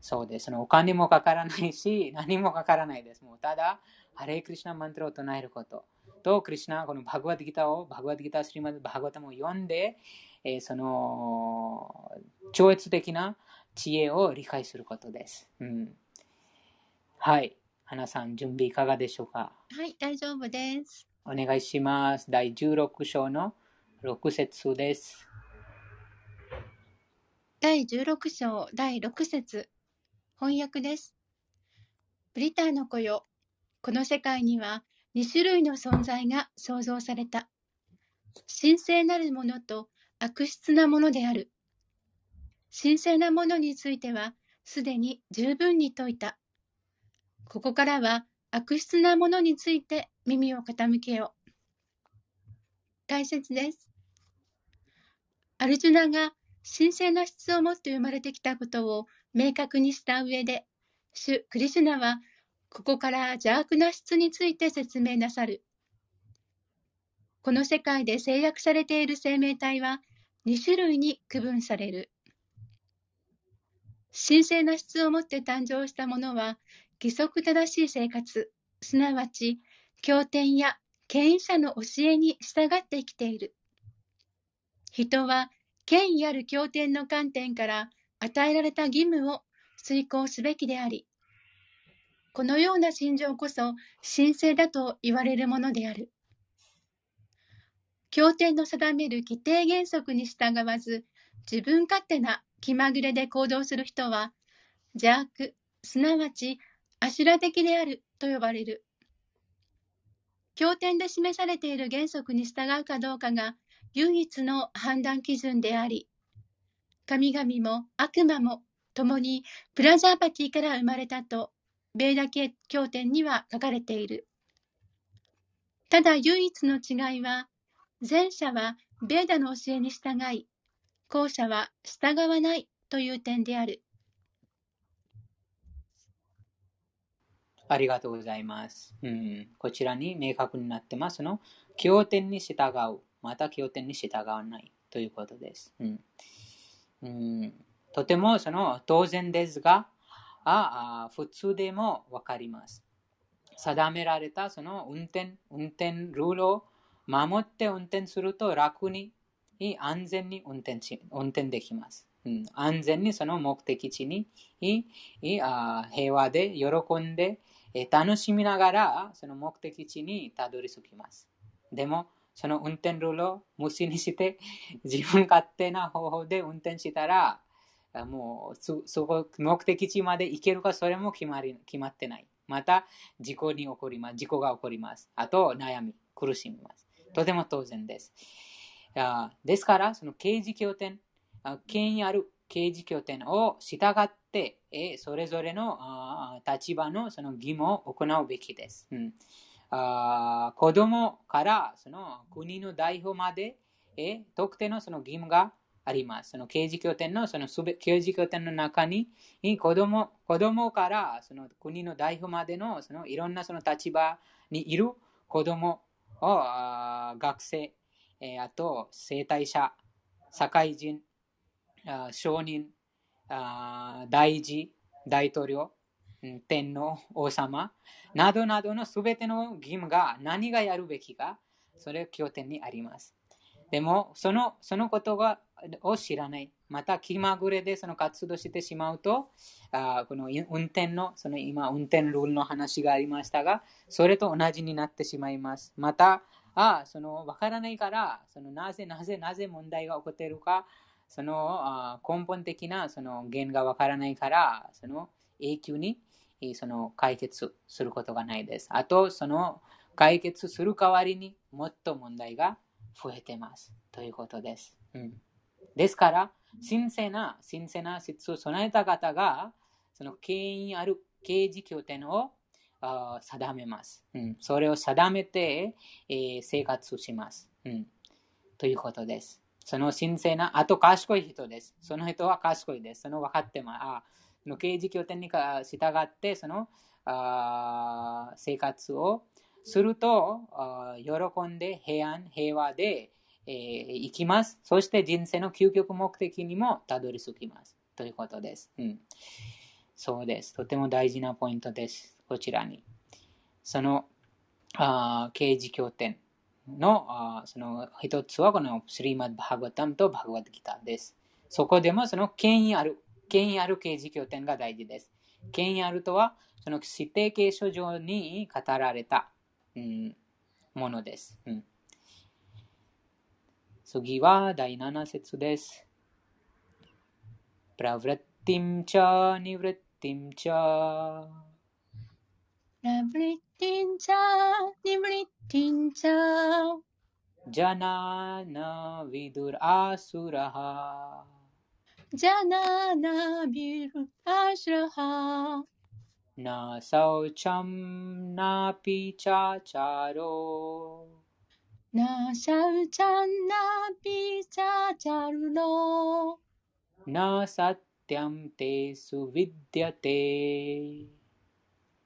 Speaker 2: そうです。そのお金もかからないし、何もかからないです。もうただ、ハレークリシナマントラを唱えること。と、クリシナ、このバグワッドギターを、バグワッドギタースリマバグワタムを読んで、えー、その、超越的な知恵を理解することです。うん、はい。花さん、準備いかがでしょうか？
Speaker 4: はい、大丈夫です。
Speaker 2: お願いします。第16章の6節です。
Speaker 4: 第16章第6節翻訳です。ブリターの子よ、この世界には2種類の存在が創造された。神聖なるものと悪質なものである。神聖なものについてはすでに十分に説いた。ここからは悪質なものについて耳を傾けよう。大切です。アルジュナが神聖な質を持って生まれてきたことを明確にした上で、主クリシュナはここから邪悪な質について説明なさる。この世界で制約されている生命体は2種類に区分される。神聖な質を持って誕生したものは規則正しい生活、すなわち経典や権威者の教えに従って生きている。人は権威ある経典の観点から与えられた義務を遂行すべきであり、このような心情こそ神聖だと言われるものである。経典の定める規定原則に従わず、自分勝手な気まぐれで行動する人は、邪悪、すなわち、アシュラ的であると呼ばれる。経典で示されている原則に従うかどうかが唯一の判断基準であり、神々も悪魔も共にプラジャーパティから生まれたと、ベーダ経典には書かれている。ただ唯一の違いは、前者はベーダの教えに従い、後者は従わないという点である。
Speaker 2: ありがとうございます。うん、こちらに明確になってますの。経典に従う、また経典に従わないということです。うんうん、とてもその当然ですが、ああ普通でもわかります。定められたその運転、運転ルールを守って運転すると楽に、安全に運転し運転できます。うん、安全にその目的地に平和で喜んでえ楽しみながらその目的地にたどり着きます。でも、その運転ルールを無視にして 自分勝手な方法で運転したら、もうそこ目的地まで行けるかそれも決まり決まってない。また事故に起こります。事故が起こります。あと悩み、苦しみます。とても当然です。あですから、その刑事拠点、権威ある刑事拠点を従って、えそれぞれの立場のその義務を行うべきです。うん、あ子供からその国の代表まで、え特定のその義務があります。その刑事拠点のそのすべ刑事拠点の中に子供子供からその国の代表までのそのいろんなその立場にいる子供をあ学生、えあと生体者、社会人、商人、あ大臣、大統領、天皇、王様などなどのすべての義務が何がやるべきか、それ経典にあります。でも、そのそのことがを知らない。また、気まぐれでその活動してしまうと、あこの運転の、その今、運転ルールの話がありましたが、それと同じになってしまいます。また、あその分からないから、そのなぜなぜなぜ問題が起こっているか、その根本的なその原因が分からないから、その永久にその解決することがないです。あと、その解決する代わりにもっと問題が増えてます。ということです。うん、ですから、神聖な、神聖な説を備えた方が、その権威ある刑事拠点を定めます、うん。それを定めて、えー生活します、うん。ということです。その神聖な、あと賢い人です。その人は賢いです。その分かってます。あの刑事拠点に従って、そのあ生活をすると、あ喜んで平安、平和で、えー生きます。そして人生の究極目的にもたどり着きます。ということです。うん、そうです。とても大事なポイントです。こちらに。その、あ刑事経典のあその一つはこのスリーマッバーガタムとバーガワッドギターです。そこでもその権威ある、権威ある刑事経典が大事です。権威あるとは、その指定継承上に語られた、うん、ものです。うん、次は第7節です。プラヴレッティムチャニヴレッティムチャ
Speaker 4: ラッティンチャー、ニブリッティンチャー、
Speaker 2: ジャナナヴィドゥラアスラハ
Speaker 4: ジャナナビルアシュラハ、
Speaker 2: ナサウチャムチャ ृत्तिं च निवृत्तिं
Speaker 4: न विदुरासुरः जनानाशुरः न शौचं नापि चाचारो। न शौचं नापि चाचारुणो न सत्यं ते सुविद्यते।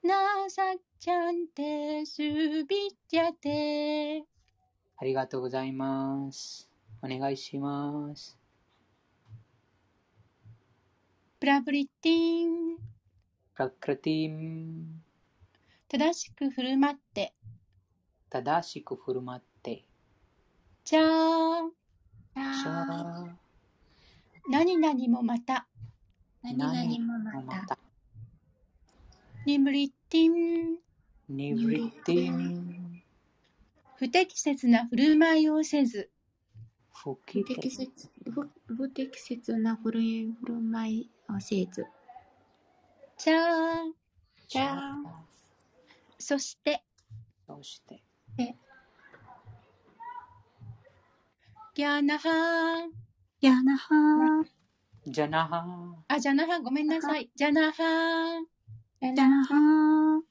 Speaker 4: ロ、
Speaker 2: ナサティアムテスヴィディアテ
Speaker 4: ナサチャンテスビティアテ。
Speaker 2: ありがとうございます。お願いします。
Speaker 4: プラブリッティン、
Speaker 2: プラクラティム
Speaker 4: 正しく振る舞って、
Speaker 2: 正しく振る舞って。
Speaker 4: チャー、
Speaker 2: シャー
Speaker 4: 何々もまた、
Speaker 3: 何々もまた。
Speaker 4: ニブリッティン、
Speaker 2: ニブリティン
Speaker 4: 不適切な振る舞いをせず、
Speaker 2: 不
Speaker 3: 不適
Speaker 2: 適
Speaker 3: 切不不適切な振る振る舞いをせず。
Speaker 4: ちゃー、
Speaker 3: じゃあ、
Speaker 4: そして、
Speaker 2: そして、
Speaker 3: で、
Speaker 4: ギャーナハー、
Speaker 1: やなは
Speaker 2: じゃなは
Speaker 4: あ、ジャナハ、ごめんなさい。ジャナハー、
Speaker 3: じゃ
Speaker 1: ー、やなは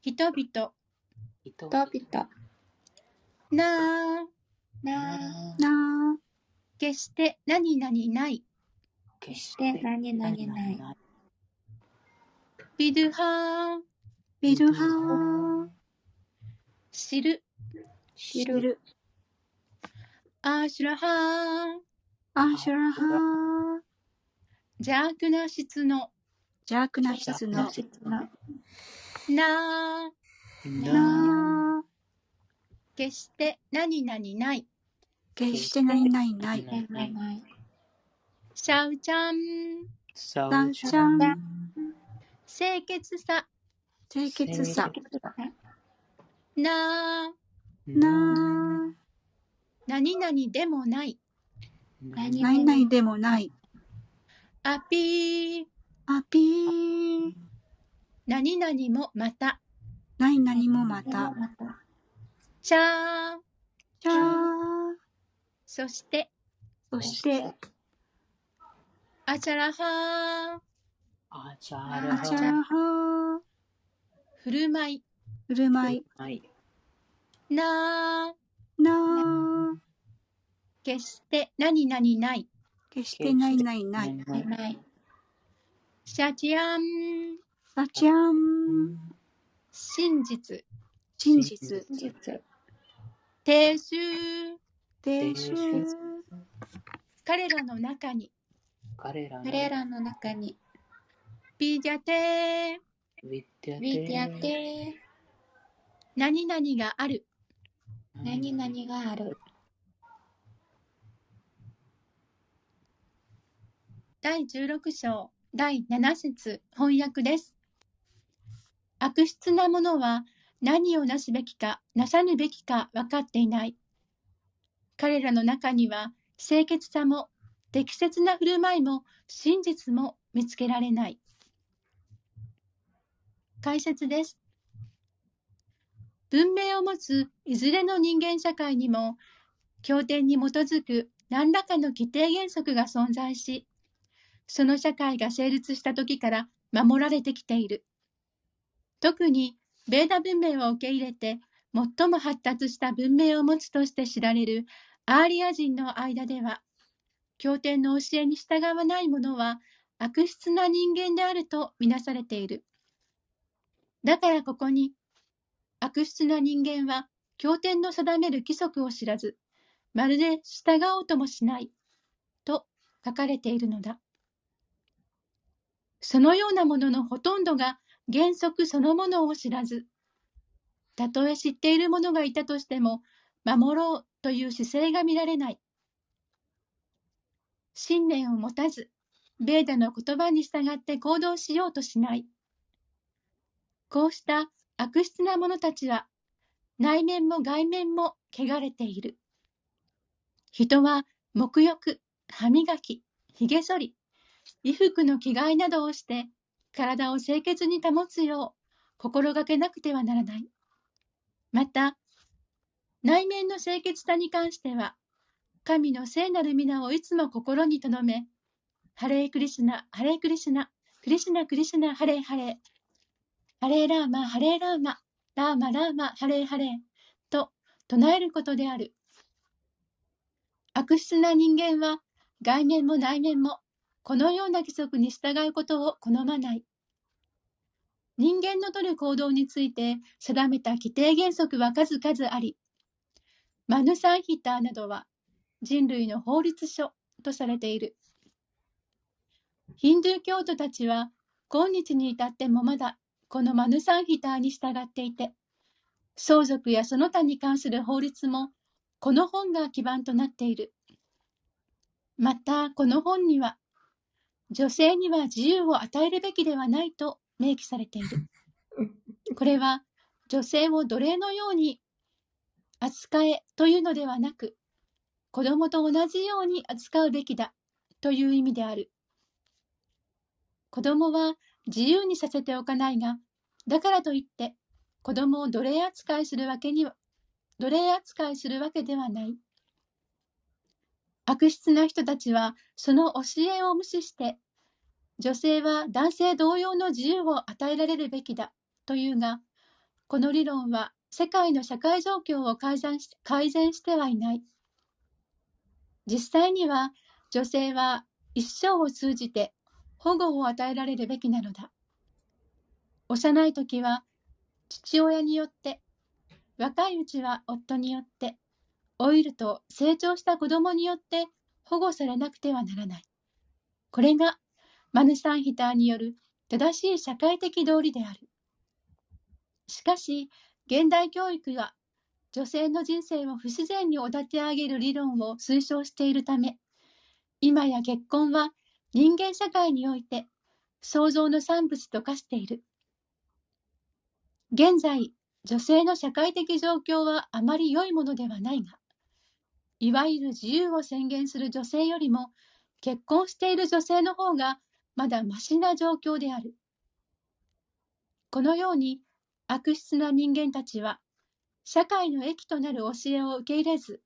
Speaker 4: 人々、
Speaker 2: 人
Speaker 3: 人々、
Speaker 4: なー、
Speaker 3: な
Speaker 1: ー、な
Speaker 4: 決して何々ない。
Speaker 2: 決し
Speaker 3: で何々ない。
Speaker 4: ビドゥハー、
Speaker 1: ー、ビルハ
Speaker 4: 知る、
Speaker 1: ー、
Speaker 3: 知
Speaker 1: 知る、
Speaker 4: アーシュラハー、
Speaker 1: アシュラハー、
Speaker 4: 邪悪な質の、
Speaker 1: 邪悪な質の、
Speaker 4: なー、
Speaker 1: なー、
Speaker 4: 決して何々ない。
Speaker 1: 決して何々ない。
Speaker 3: でないない。
Speaker 4: シャウチャン、
Speaker 2: さ
Speaker 1: ダン。シャン、
Speaker 4: 清潔さ、
Speaker 1: 清潔さ、
Speaker 4: なー、
Speaker 1: なー、
Speaker 4: 何々でもない。
Speaker 3: 何
Speaker 1: 何々でもない。
Speaker 4: アピー、
Speaker 1: アピー、
Speaker 4: 何々もまた。
Speaker 1: 何々もまた。
Speaker 3: また、
Speaker 4: チャー、
Speaker 1: じゃー、
Speaker 4: そして、
Speaker 1: そして、
Speaker 4: アチャラハー、
Speaker 2: あちゃ
Speaker 1: ア
Speaker 2: ら
Speaker 1: チャラハー、
Speaker 4: 振る舞い。
Speaker 1: 振る舞い、
Speaker 2: はい。
Speaker 4: なー、
Speaker 1: なー、
Speaker 4: 決して何々ない。
Speaker 1: 決して何々ない。
Speaker 3: ないない。
Speaker 4: シャチアン、
Speaker 1: さちゃん、
Speaker 4: 真実。
Speaker 1: 真実、
Speaker 3: 真実、
Speaker 4: 定数、
Speaker 1: 定数、
Speaker 4: 彼らの中に。
Speaker 2: 彼らの
Speaker 3: 彼らの中に、
Speaker 4: ビジャテー、
Speaker 2: ウィテ
Speaker 3: ウィディアテ
Speaker 4: 何々がある。
Speaker 3: 何々がある。
Speaker 4: 第16章第7節翻訳です。悪質な者は何をなすべきかなさぬべきか分かっていない。彼らの中には清潔さも適切な振る舞いも真実も見つけられない。解説です。文明を持ついずれの人間社会にも経典に基づく何らかの規定原則が存在し、その社会が成立した時から守られてきている。特に、ベーダ文明を受け入れて、最も発達した文明を持つとして知られるアーリア人の間では、経典の教えに従わない者は悪質な人間であるとみなされている。だからここに、悪質な人間は経典の定める規則を知らず、まるで従おうともしない、と書かれているのだ。そのようなもののほとんどが原則そのものを知らず、たとえ知っている者がいたとしても、守ろうという姿勢が見られない。信念を持たず、ベーダの言葉に従って行動しようとしない。こうした悪質な者たちは、内面も外面も汚れている。人は沐浴、歯磨き、髭剃り、衣服の着替えなどをして体を清潔に保つよう心がけなくてはならない。また、内面の清潔さに関しては、神の聖なる皆をいつも心に留め、ハレークリシナ、ハレークリシナ、クリシナ、クリシナ、ハレーハレー、ハレーラーマ、ハレーラーマ、ラーマ、ラーマ、ハレーハレー、と唱えることである。悪質な人間は、外面も内面も、このような規則に従うことを好まない。人間の取る行動について定めた規定原則は数々あり、マヌサンヒターなどは人類の法律書とされている。ヒンドゥー教徒たちは今日に至ってもまだこのマヌサンヒターに従っていて、相続やその他に関する法律もこの本が基盤となっている。また、この本には、女性には自由を与えるべきではないと明記されている。これは、女性を奴隷のように扱えというのではなく、子供と同じように扱うべきだという意味である。子供は自由にさせておかないが、だからといって子供を奴隷扱いするわけには、奴隷扱いするわけではない。悪質な人たちはその教えを無視して、女性は男性同様の自由を与えられるべきだというが、この理論は世界の社会状況を改善し改善してはいない。実際には女性は一生を通じて保護を与えられるべきなのだ。幼い時は父親によって、若いうちは夫によって、老いると成長した子供によって保護されなくてはならない。これがマヌサンヒターによる正しい社会的道理である。しかし、現代教育が女性の人生を不自然におだて上げる理論を推奨しているため、今や結婚は人間社会において創造の産物と化している。現在、女性の社会的状況はあまり良いものではないが、いわゆる自由を宣言する女性よりも、結婚している女性の方がまだましな状況である。このように悪質な人間たちは、社会の益となる教えを受け入れず、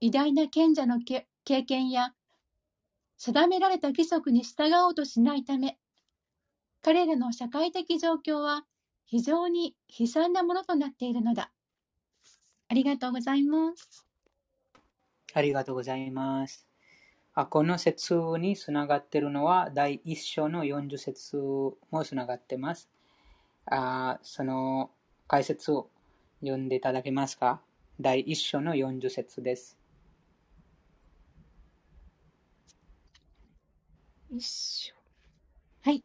Speaker 4: 偉大な賢者の経験や定められた規則に従おうとしないため、彼らの社会的状況は非常に悲惨なものとなっているのだ。ありがとうございます。
Speaker 2: ありがとうございます。あこの説につながっているのは、第一章の40節もつながっています。あその解説を読んでいただけますか？第一章の40節です。
Speaker 4: 一章。はい。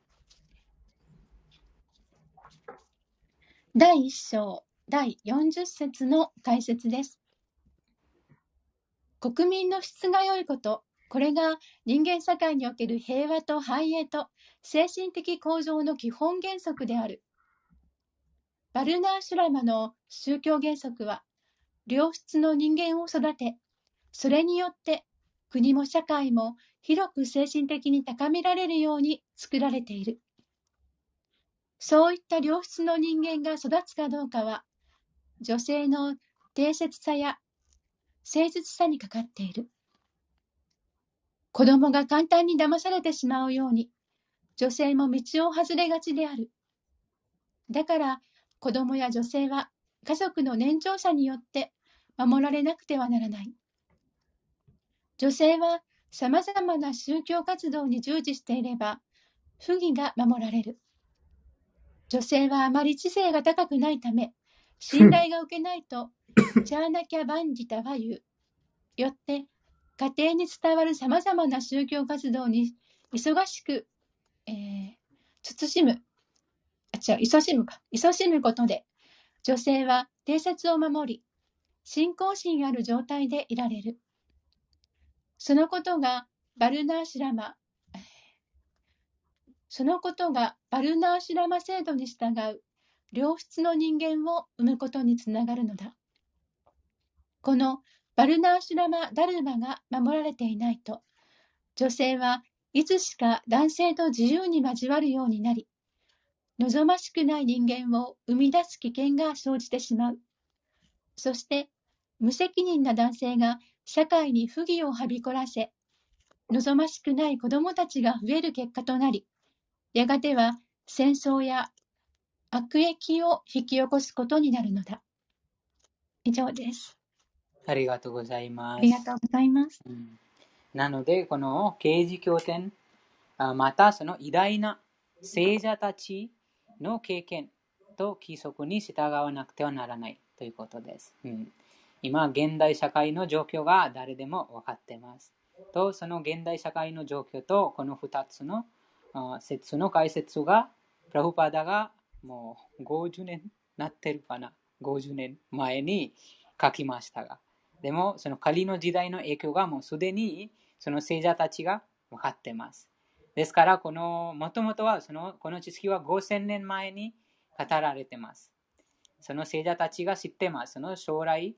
Speaker 4: 第一章第40節の解説です。国民の質が良いこと、これが人間社会における平和と繁栄と精神的向上の基本原則である。バルナー・シュラマの宗教原則は、良質の人間を育て、それによって国も社会も広く精神的に高められるように作られている。そういった良質の人間が育つかどうかは、女性の定説さや誠実さにかかっている。子供が簡単に騙されてしまうように、女性も道を外れがちである。だから、子供や女性は家族の年長者によって守られなくてはならない。女性はさまざまな宗教活動に従事していれば、不義が守られる。女性はあまり知性が高くないため、信頼が受けないと、チャーナキャバンジタは言う。よって、家庭に伝わるさまざまな宗教活動に忙しく、えー、慎む、あ、違う、勤しむか、勤しむことで、女性は定説を守り、信仰心ある状態でいられる。そのことがバルナーシラマ、そのことがバルナーシラマ制度に従う良質の人間を生むことにつながるのだ。このバルナーシュラマ・ダルマが守られていないと、女性はいつしか男性と自由に交わるようになり、望ましくない人間を生み出す危険が生じてしまう。そして、無責任な男性が社会に不義をはびこらせ、望ましくない子供たちが増える結果となり、やがては戦争や悪役を引き起こすことになるのだ。以上です。
Speaker 2: ありがとうございます。あ
Speaker 4: りがとうございます。
Speaker 2: うん、なので、この刑事経典、またその偉大な聖者たちの経験と規則に従わなくてはならないということです。うん今、現代社会の状況が誰でも分かっています。と、その現代社会の状況と、この2つの説の解説が、プラフパダがもう50年なってるかな。50年前に書きましたが。でも、その仮の時代の影響がもうすでにその聖者たちが分かってます。ですから、この、もともとはその、この知識は5000年前に語られてます。その聖者たちが知ってます。その将来、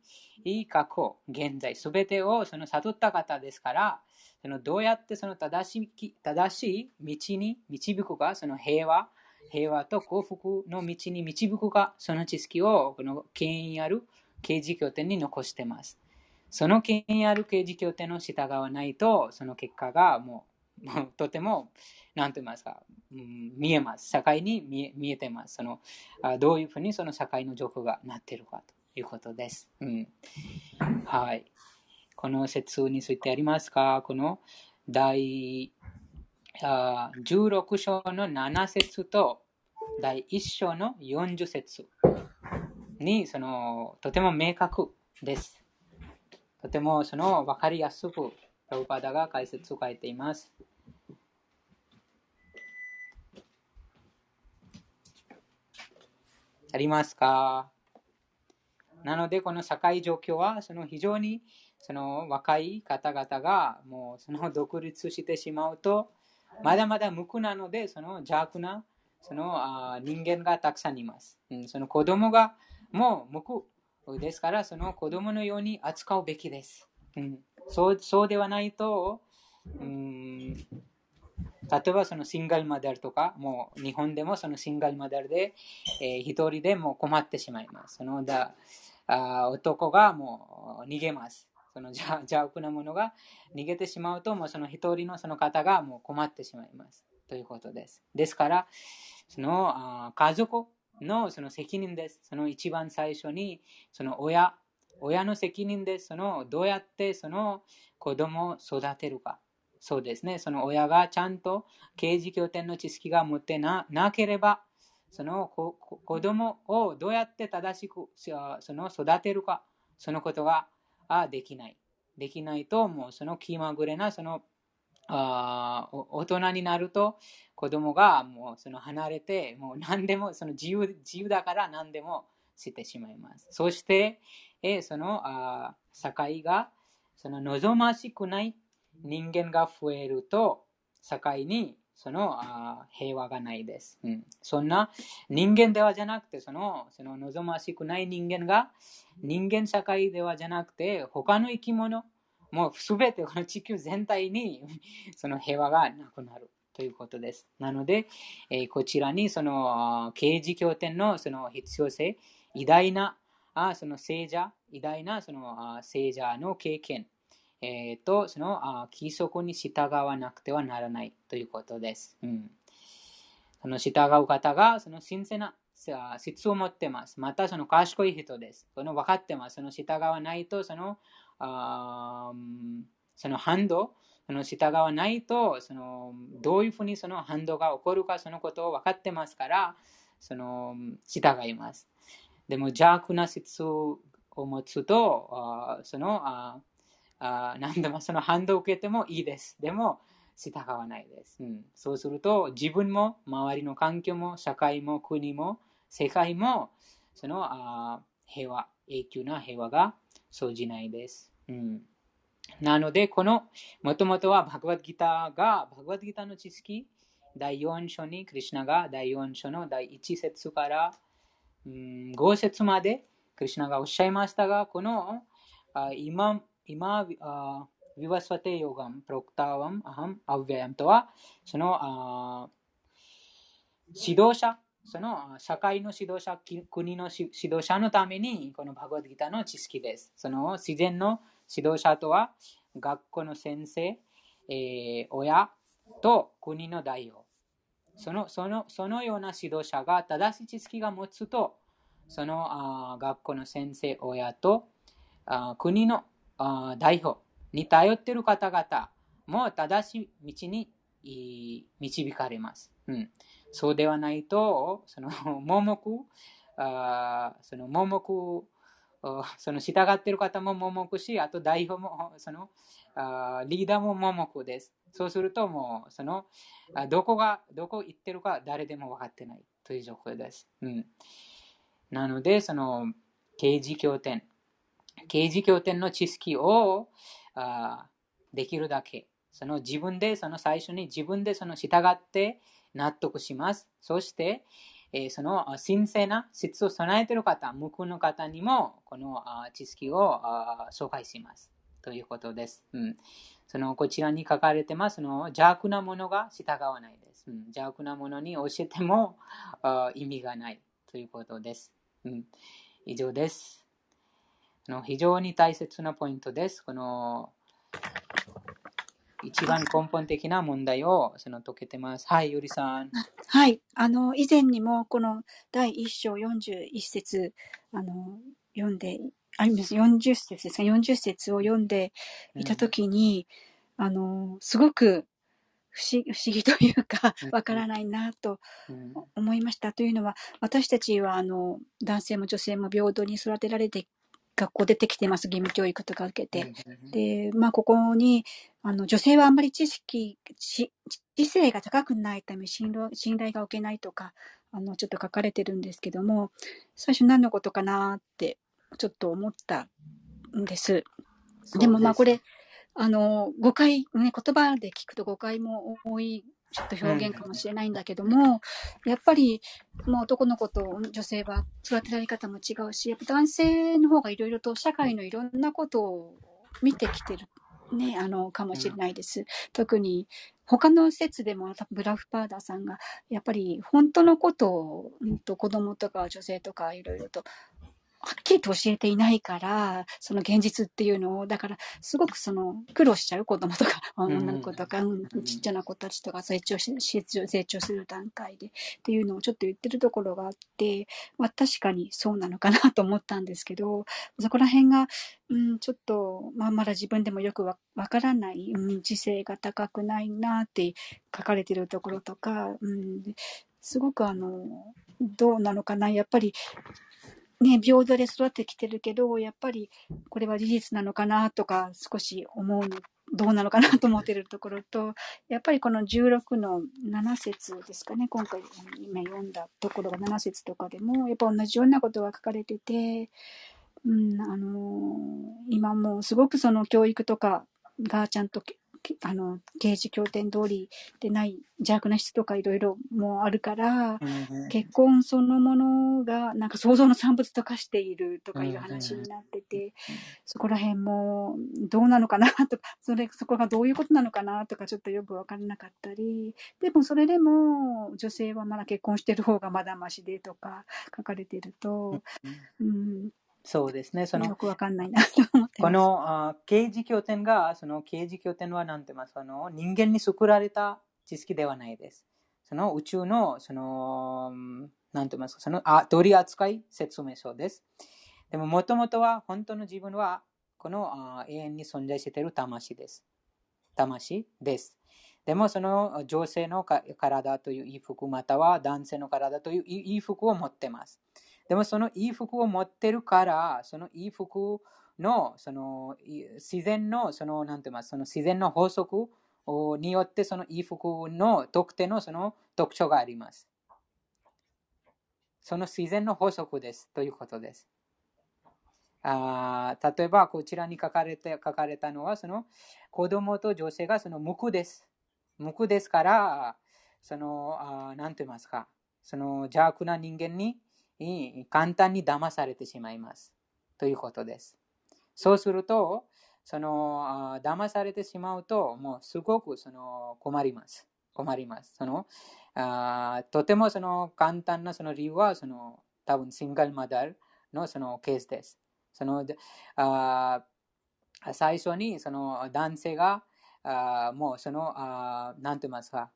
Speaker 2: 過去、現在、すべてをその悟った方ですから、そのどうやってその正し正しい道に導くか、その平和、平和と幸福の道に導くか、その知識をこの権威ある刑事拠点に残しています。その権威ある刑事拠点の従わないと、その結果がもう、もうとても、何と言いますか、見えます。社会に見え見えてます。そのあどういうふうにその社会の状況がなっているかということです。うん、はい。この説についてありますか？この第あ16章の7節と第1章の40節にそのとても明確です。とてもその分かりやすくプラブパダが解説を書いています。ありますか？なので、この社会状況はその非常にその若い方々がもうその独立してしまうと、まだまだ無垢なので、その邪悪なそのあ人間がたくさんいます。うん、その子供がもう無垢ですから、その子供のように扱うべきです。うん、そうそうではないと、うん例えばそのシンガルマダルとか、もう日本でもそのシンガルマダルで、えー、一人でも困ってしまいます。そのだあ男がもう逃げます。その邪悪なものが逃げてしまうと、もうその一人のその方がもう困ってしまいます。ということです。ですから、そのあ家族のその責任です。その一番最初に、その親、親の責任です。そのどうやってその子供を育てるか。そうですね。その親がちゃんと刑事拠点の知識が持ってなければ、その子供をどうやって正しくその育てるか、そのことがあできない。できないと、もうその気まぐれなそのあ大人になると子供がもうその離れて、もう何でもその自由自由だから何でもしてしまいます。そして、えそのあ社会がその望ましくない人間が増えると、社会にそのあ平和がないです、うん。そんな人間ではじゃなくて、そのその望ましくない人間が人間社会ではじゃなくて、他の生き物、もうすべてこの地球全体に その平和がなくなるということです。なので、えー、こちらにその刑事経典のその必要性、偉大なあその聖者、偉大なその聖者の経験、えー、と、そのあ規則に従わなくてはならないということです。うん、その従う方が、その神聖な質を持ってます。また、その賢い人です。その分かってます。その従わないと、その、あその反動、その従わないと、そのどういうふうにその反動が起こるか、そのことを分かってますから、その従います。でも邪悪な質を持つと、あそのあ何でもその反動を受けてもいいです。でも、従わないです、うん。そうすると、自分も、周りの環境も、社会も、国も、世界も、そのあ平和、永久な平和が生じないです。うん、なので、この、もともとはバグワッドギターが、バグワッドギターの知識、第4章に、クリュナが第4章の第1節から、うん、5節まで、クリュナがおっしゃいましたが、このあ今 今、विवस्वते योगम प्रोक्तावम अहम अव्ययम とは、その指導者、その社会の指導者、国の指導者のために、このバグワッドギターの知識です。その自然の指導者とは、学校の先生、えー、親と国の代表。そのそのそのような指導者が正しい知識が持つと、そのあ学校の先生、親とあ国の 代表に頼っている方々も正しい道に導かれます。うん、そうではないと、その 盲目、あその盲目、その従っている方も盲目し、あと代表も、そのあリーダーも盲目です。そうするともう、そのどこが、どこ行ってるか誰でも分かってないという状況です。うん、なので、その、刑事経典、刑事経典の知識をあできるだけ、その自分で、その最初に自分でその従って納得します。そして、え、その神聖な質を備えている方、無垢の方にもこの知識を紹介します。ということです。うん、そのこちらに書かれてますの邪悪なものが従わないです。うん、邪悪なものに教えても意味がないということです。うん、以上です。の非常に大切なポイントです。この一番根本的な問題をその解けてます。はい、ゆりさん。
Speaker 1: はい。あの、以前にもこの第1章41節、あの、読んで、あります。40節ですか、40節を読んでいたときに、うん、あの、すごく不思不思議というか、わからないなと思いました。うん、というのは、私たちはあの男性も女性も平等に育てられて学校出てきてます、義務教育とか受けて。で、まあ、ここに、あの、女性はあんまり知識、知性が高くないため信頼信頼が置けないとか、あの、ちょっと書かれてるんですけども、最初何のことかなって、ちょっと思ったんです。でもまあこれ、あの、誤解、ね、言葉で聞くと誤解も多いちょっと表現かもしれないんだけども、うん、やっぱり、もう男の子と女性は育てられ方も違うし、やっぱ男性の方がいろいろと社会のいろんなことを見てきてる、ね、あの、かもしれないです。うん、特に、他の説でも、ブラフパーダーさんが、やっぱり本当のことを、うんと子供とか女性とかいろいろとはっきりと教えていないから、その現実っていうのを、だから、すごくその、苦労しちゃう子供とか、女の子とか、うん、ちっちゃな子たちとか成長し、成長する段階で、っていうのをちょっと言ってるところがあって、まあ確かにそうなのかなと思ったんですけど、そこら辺が、うん、ちょっと、まあまだ自分でもよくわからない、うん、知性が高くないなって書かれてるところとか、うん、すごくあの、どうなのかな、やっぱり、ね、平等で育ってきてるけど、やっぱりこれは事実なのかなとか少し思うの、どうなのかなと思ってるところと、やっぱりこの16の7節ですかね、今回今読んだところが7節とかでも、やっぱ同じようなことが書かれてて、うん、あのー、今もうすごくその教育とかがちゃんとあの、刑事協定通りでない邪悪な質とかいろいろもあるから、うん、結婚そのものがなんか想像の産物と化しているとかいう話になってて、うん、そこら辺もどうなのかなとか、それ、そこがどういうことなのかなとかちょっとよくわからなかったり、でもそれでも女性はまだ結婚してる方がまだましでとか書かれてると、うん、うん
Speaker 2: そうですね。その、
Speaker 1: よくわかんないなと思って
Speaker 2: この、あ刑事拠点が、その刑事拠点は何て言いますか、の人間に作られた知識ではないです。その宇宙の、その、何て言いますか、そのあ取り扱い説明書です。でも、もともとは、本当の自分は、このあ永遠に存在している魂です。魂です。でも、その女性の体という衣服、または男性の体という衣服を持っています。でもそのいい服を持ってるから、そのいい服のその自然のそのなんて言いますその自然の法則によってそのいい服の特定のその特徴があります。その自然の法則ですということです。あ例えばこちらに書かれて書かれたのはその子供と女性がその無垢です。無垢ですから、その何と言いますか、その邪悪な人間に簡単に騙されてしまいます。ということです。そうすると、その騙されてしまうと、もうすごくその困ります。困ります。そのあとてもその簡単なその理由は、その多分シングルマダーのそのケースです。そのあ最初にその男性があもうその何て言いますか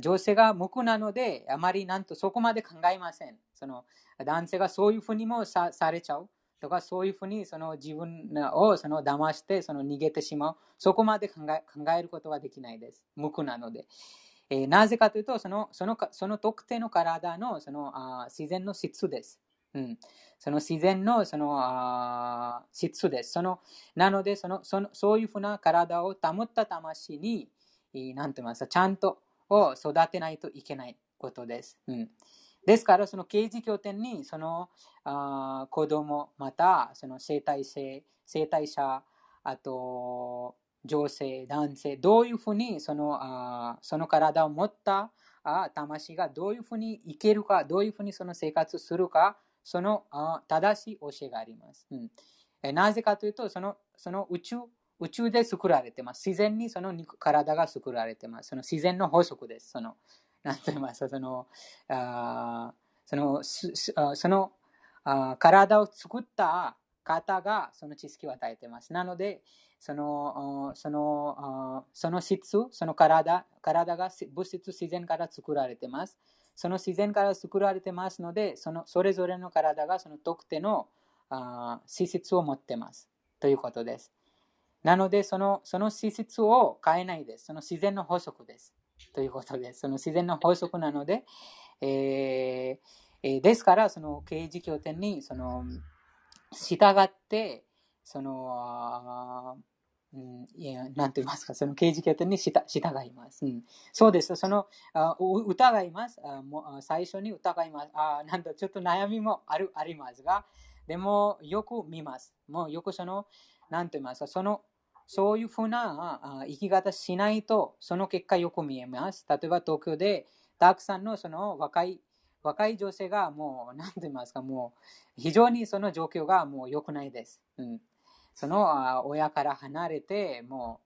Speaker 2: 女性が無垢なのであまりなんとそこまで考えません。その男性がそういうふうにもされちゃうとか、そういうふうにその自分をその騙してその逃げてしまう。そこまで考え考えることはできないです。無垢なので。えー、なぜかというと、そのそのその特定の体のそのあ自然の質です。うん、その自然のそのあ質です。そのなのでそのその、そういうふうな体を保った魂に、なんて言いますか、ちゃんとを育てないといけないことです。うんですから、その刑事拠点にそのあ子供、またその生体性、生体者、あと女性、男性、どういうふうにそのあその体を持ったあ魂がどういうふうに生きるか、どういうふうにその生活するか、そのあ正しい教えがあります。うんえなぜかというと、そのその宇宙、宇宙で作られています。自然にその体が作られています。その自然の法則です。その、なんて言いますか その、あその、そのあ体を作った方がその知識を与えてます。なので、そのそのその質、その体体が物質自然から作られてます。その自然から作られてますので、そのそれぞれの体がその特定のあ資質を持ってますということです。なのでその、その資質を変えないです。その自然の法則です。ということです。その自然の法則なので、えー、ですから、その刑事拠点にその従って、その、うん、いや、なんて言いますか、その刑事拠点に従います。うん、そうです。その、あ疑います。あもう最初に疑います。あなんだ、ちょっと悩みもあるありますが、でも、よく見ます。もうよくその、なんて言いますか、その、そういうふうな生き方しないと、その結果よく見えます。例えば東京で、たくさんのその若い、若い女性がもう、なんて言いますか、もう、非常にその状況がもう良くないです。うん。その親から離れて、も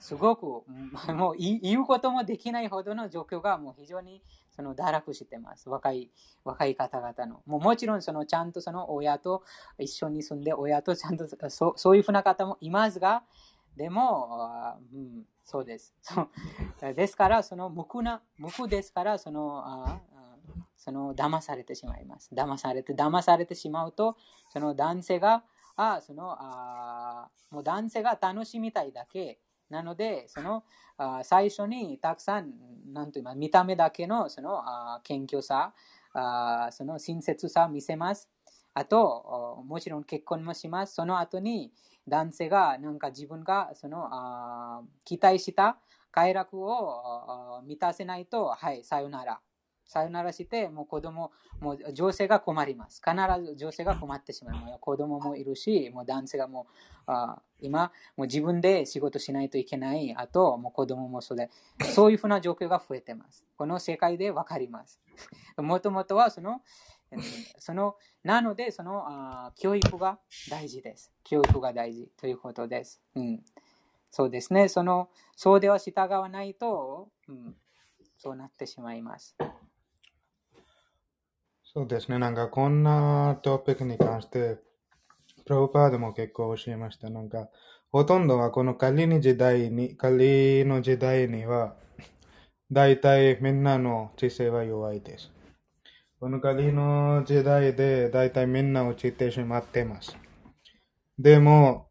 Speaker 2: う、すごく、もう言うこともできないほどの状況がもう非常にその堕落してます。若い、若い方々の。もうもちろん、そのちゃんとその親と一緒に住んで、親とちゃんとそそういうふうな方もいますが、でも、うん、そうです。ですから、その無垢な、無垢ですから、その、あその騙されてしまいます。騙されて、騙されてしまうと、その男性が、あそのあもう男性が楽しみたいだけなので、そのあ最初にたくさん、なんと言います見た目だけのそのあ謙虚さあ、その親切さを見せます。あと、もちろん結婚もします。その後に男性がなんか自分がそのあ期待した快楽を満たせないと、はい、さよなら。さよならして、もう子供、もう女性が困ります。必ず女性が困ってしまう。子供もいるし、もう男性がもう、あ今、もう自分で仕事しないといけない。あと、もう子供もそうで、そういうふうな状況が増えてます。この世界でわかります。もともとはその、その、なので、そのあ教育が大事です。教育が大事ということです。うん、そうですね。その、そうでは従わないと、うん、そうなってしまいます。
Speaker 5: そうですね。なんかこんなトピックに関して、プロパードも結構教えました。なんか、ほとんどはこの仮に時代に、仮の時代には、大体みんなの知性は弱いです。この仮の時代で大体みんな落ちてしまってます。でも、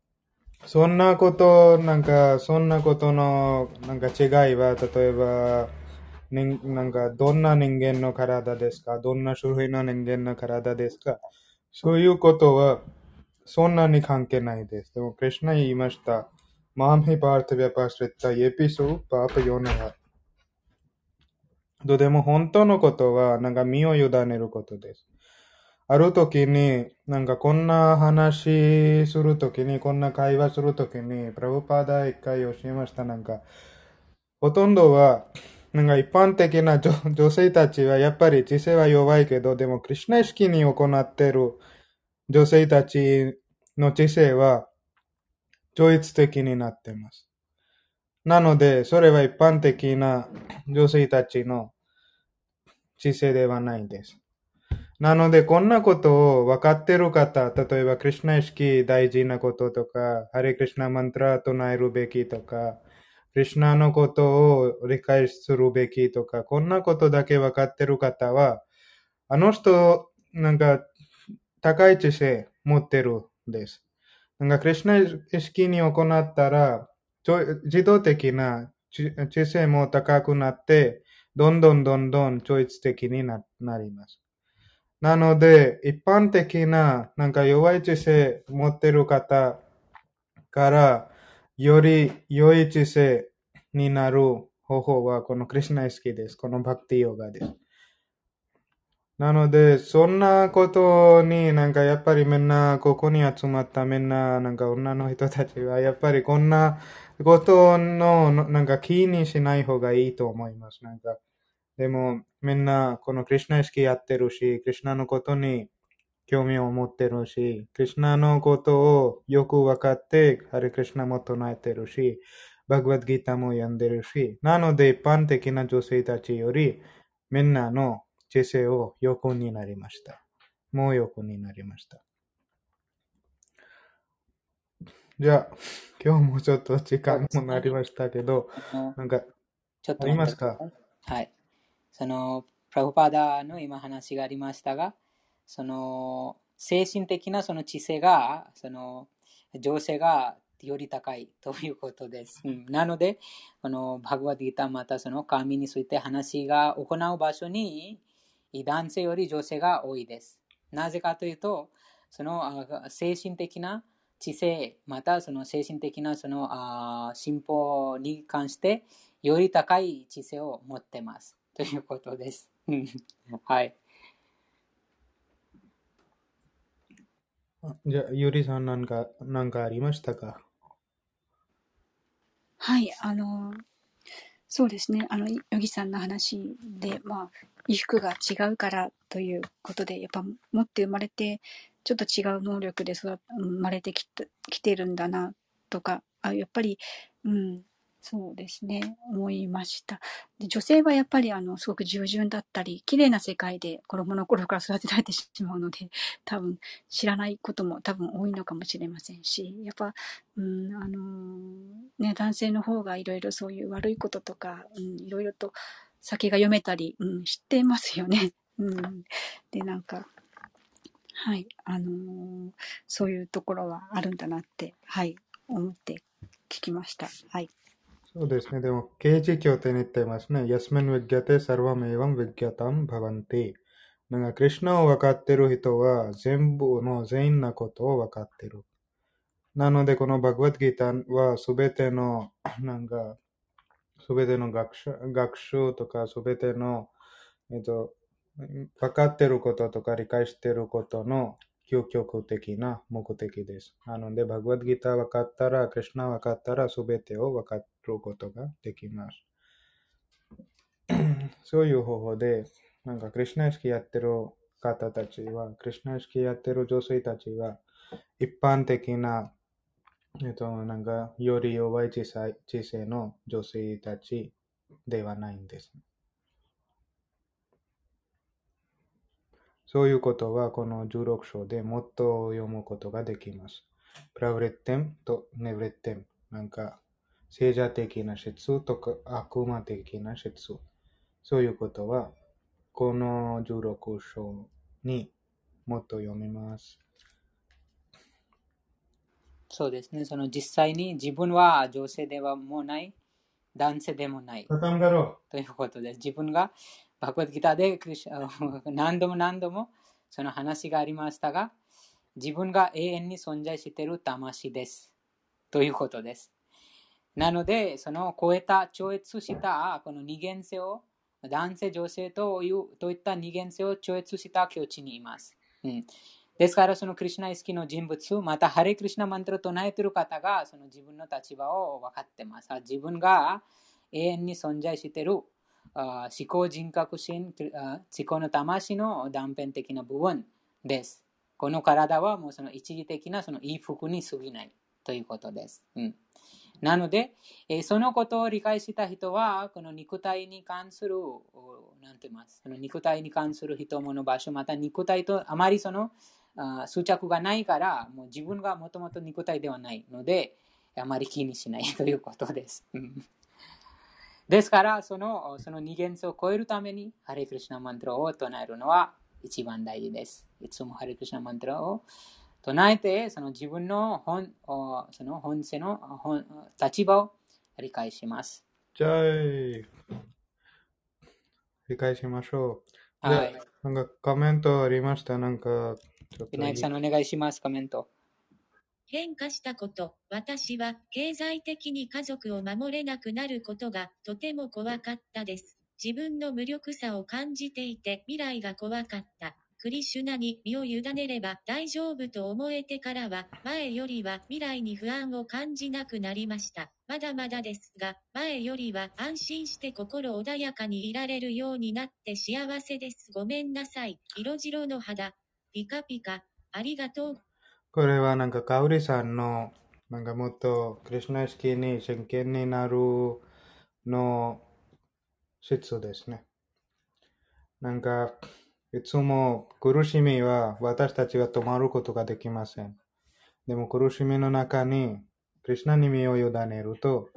Speaker 5: そんなこと、なんか、そんなことの、なんか違いは、例えば、なんか、どんな人間の体ですか？どんな種類の人間の体ですか？そういうことは、そんなに関係ないです。でも、クリュナ言いました。マーミパートヴィアパスレッタ、エピソーパーパヨネハ。でも、本当のことは、なんか身を委ねることです。ある時に、なんかこんな話するときに、こんな会話するときに、プラブパーダ一回教えました。なんか、ほとんどは、なんか一般的な女性たちはやっぱり知性は弱いけど、でもクリュナ意識に行っている女性たちの知性は超越的になってます。なので、それは一般的な女性たちの知性ではないです。なので、こんなことを分かってる方、例えば、クリュナ意識大事なこととか、ハリクリュナマントラ唱えるべきとか、クリュナのことを理解するべきとか、こんなことだけ分かってる方は、あの人、なんか、高い知性持ってるんです。なんか、クリュナ意識に行ったら、自動的な知性も高くなって、どんどんどんどん超越的になります。なので、一般的な、なんか弱い知性持ってる方から、より良い知性になる方法はこのクリュナイスキです。このバクティヨガです。なので、そんなことになんかやっぱりみんなここに集まったみんななんか女の人たちはやっぱりこんなことのなんか気にしない方がいいと思います。なんかでも、みんな、このクリュナ意識やってるし、クリュナのことに興味を持ってるし、クリュナのことをよく分かって、ハリクリュナも唱えてるし、バグワッドギターも読んでるし、なので一般的な女性たちより、みんなの知性を横になりました。もう横になりました。じゃあ、今日もちょっと時間もなりましたけど、なんか、ちょっとありますか？
Speaker 2: はい。その、プラフパーダの今話がありましたが、その、精神的なその知性が、その、情勢がより高いということです。うん、なので、このバグワディータまたその神について話が行う場所に男性より女性が多いです。なぜかというと、その精神的な知性、またその精神的なそのあ進歩に関してより高い知性を持っています。ということです。はい。
Speaker 5: じゃあ、ゆりさんなんか、なんかありましたか？
Speaker 1: はい、あの、そうですね。あの、ヨギさんの話で、まあ、衣服が違うからということで、やっぱ持って生まれて、ちょっと違う能力で育生まれてきてきてるんだなとか、あやっぱり、うん、そうですね、思いました。で女性はやっぱりあのすごく従順だったり、綺麗な世界で子供の頃から育てられてしまうので、多分知らないことも多分多いのかもしれませんし、やっぱ、うん、あのね、男性の方がいろいろそういう悪いこととか、いろいろと先が読めたり、うん、知ってますよね。うん、で、なんか、はい、あのー、そういうところはあるんだなって、はい、思って聞きました。はい。
Speaker 5: そうですね。でも、刑事協定に言ってますね。ヤスメンヴィギャテサルワメイワンヴィギャタンババンティ。なんか、クリュナを分かってる人は全部の全員のことを分かってる。なので、このバグワッドギターはすべての、なんか、すべての学習学習とか、すべての、えっと、分かってることとか理解してることの究極的な目的です。なので、バグワッドギター分かったら、クリュナ分かったら、すべてを分かることができます。そういう方法で、なんか、クリュナ意識やってる方たちは、クリュナ意識やってる女性たちは、一般的な、えっと、なんか、より弱い小さい知性の女性たちではないんです。そういうことはこの16章でもっと読むことができます。プラウレッテンとネブレッテン。なんか、聖者的な説とか悪魔的な説。そういうことは、この16章にもっと読みます。
Speaker 2: そうですね。その実際に自分は女性ではもうない、男性でもない。ということです。自分がバグワッドギターで何度も何度もその話がありましたが、自分が永遠に存在している魂です。ということです。なので、その超えた、超越したこの二元性を、男性、女性というといった二元性を超越した境地にいます。うん、ですから、そのクリュナ意識の人物、またハレクリュナマントルを唱えている方が、その自分の立場を分かってます。自分が永遠に存在している思考人格心、思考の魂の断片的な部分です。この体はもうその一時的なその衣服に過ぎないということです。うん、なので、えそのことを理解した人は、この肉体に関する、なんて言いますその肉体に関する人もの場所、また肉体とあまりその執着がないから、もう自分がもともと肉体ではないので、あまり気にしないということです。ですから、そのその二元素を超えるために、ハレクリシナマントラを唱えるのは一番大事です。いつもハレクリシナマントラを唱えて、その自分の本その本性の本立場を理解します。
Speaker 5: じゃあ、理解しましょう。はい。なんかコメントありました？なんか、
Speaker 2: ちょっと。さんお願いします、コメント。
Speaker 6: 変化したこと、私は経済的に家族を守れなくなることがとても怖かったです。自分の無力さを感じていて未来が怖かった。クリシュナに身を委ねれば大丈夫と思えてからは、前よりは未来に不安を感じなくなりました。まだまだですが、前よりは安心して心穏やかにいられるようになって幸せです。ごめんなさい。色白の肌。ピカピカ。ありがとう。
Speaker 5: これはなんか、カウリさんの、なんかもっと、クリシュナ意識に真剣になるの質ですね。なんか、いつも苦しみは私たちが止まることができません。でも苦しみの中に、クリシュナに身を委ねると、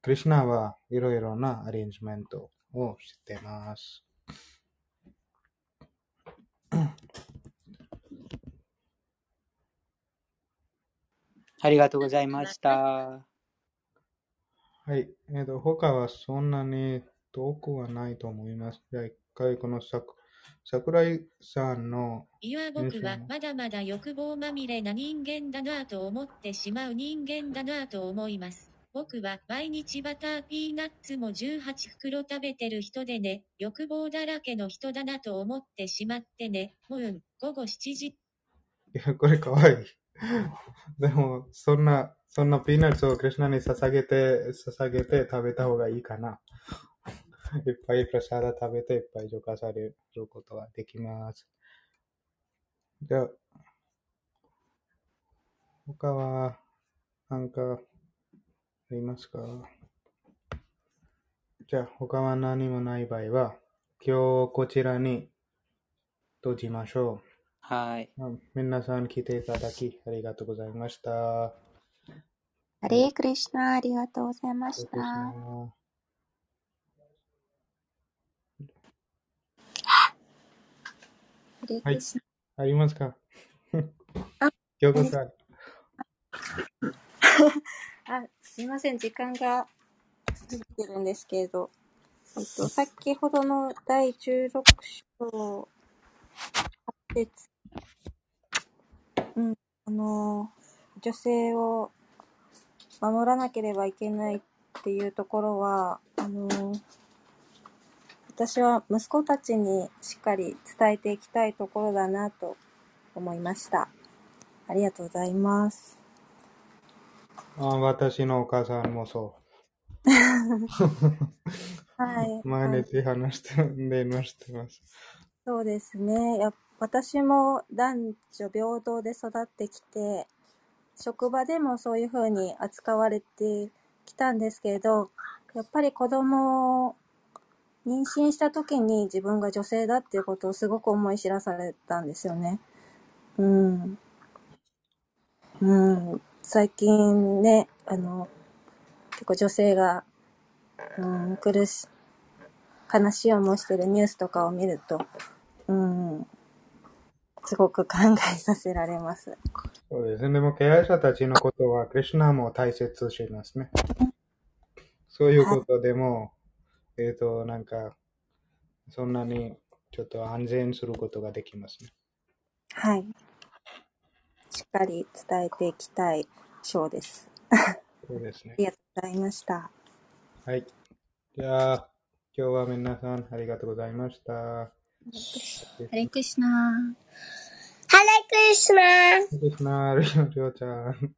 Speaker 5: クリシュナはいろいろなアレンジメントをしています。
Speaker 2: ありがとうございました。
Speaker 5: はい。えっ、と、他はそんなに遠くはないと思います。じゃあ一回このさく桜井さんの、
Speaker 6: いや僕はまだまだ欲望まみれな人間だなぁと思ってしまう人間だなぁと思います。僕は毎日バターピーナッツも18袋食べてる人でね、欲望だらけの人だなと思ってしまってね、もうん、午後7時。
Speaker 5: いや、これかわいい。でも、そんな、そんなピーナッツをクリシュナに捧げて、捧げて食べた方がいいかな。いっぱいプラサダ食べて、いっぱい浄化されることができます。じゃあ、他は、なんか、ありますか？じゃあ、他は何もない場合は、今日こちらに閉じましょ
Speaker 2: はい。
Speaker 5: 皆さん来ていただきありがとうございました。
Speaker 3: ハレークリシュナありがとうございました。
Speaker 5: ます
Speaker 3: ハレークリシュ
Speaker 5: ありますか？
Speaker 3: あ
Speaker 5: さん。
Speaker 7: あ、すいません、時間が過ぎてるんですけれど、えっと、先ほどの第16章、8節うん、あの、女性を守らなければいけないっていうところは、あの、私は息子たちにしっかり伝えていきたいところだなと思いました。ありがとうございます。
Speaker 5: あ私のお母さんもそ
Speaker 7: はい。
Speaker 5: う。毎日話して、電話してます。
Speaker 7: そうですね。や私も男女平等で育ってきて、職場でもそういうふうに扱われてきたんですけれど、やっぱり子供を妊娠した時に自分が女性だっていうことをすごく思い知らされたんですよね。うん。うん。最近ね、あの、結構女性が、うん、苦し、悲しい思いしてるニュースとかを見ると、うん、すごく考えさせられます。
Speaker 5: そうですね。でも、経営者たちのことは、クリシュナも大切しますね。そういうことでも、えっ、と、なんか、そんなにちょっと安全することができますね。
Speaker 7: はい。しっかり伝えていきたい章です。
Speaker 5: そうですね
Speaker 7: あ。りがとうございました。
Speaker 5: はい。じゃあ、今日は皆さんありがとうございました。
Speaker 3: ハレクリシュナ
Speaker 8: ハレクリシュナ
Speaker 5: クリシュナ、りょうちゃん。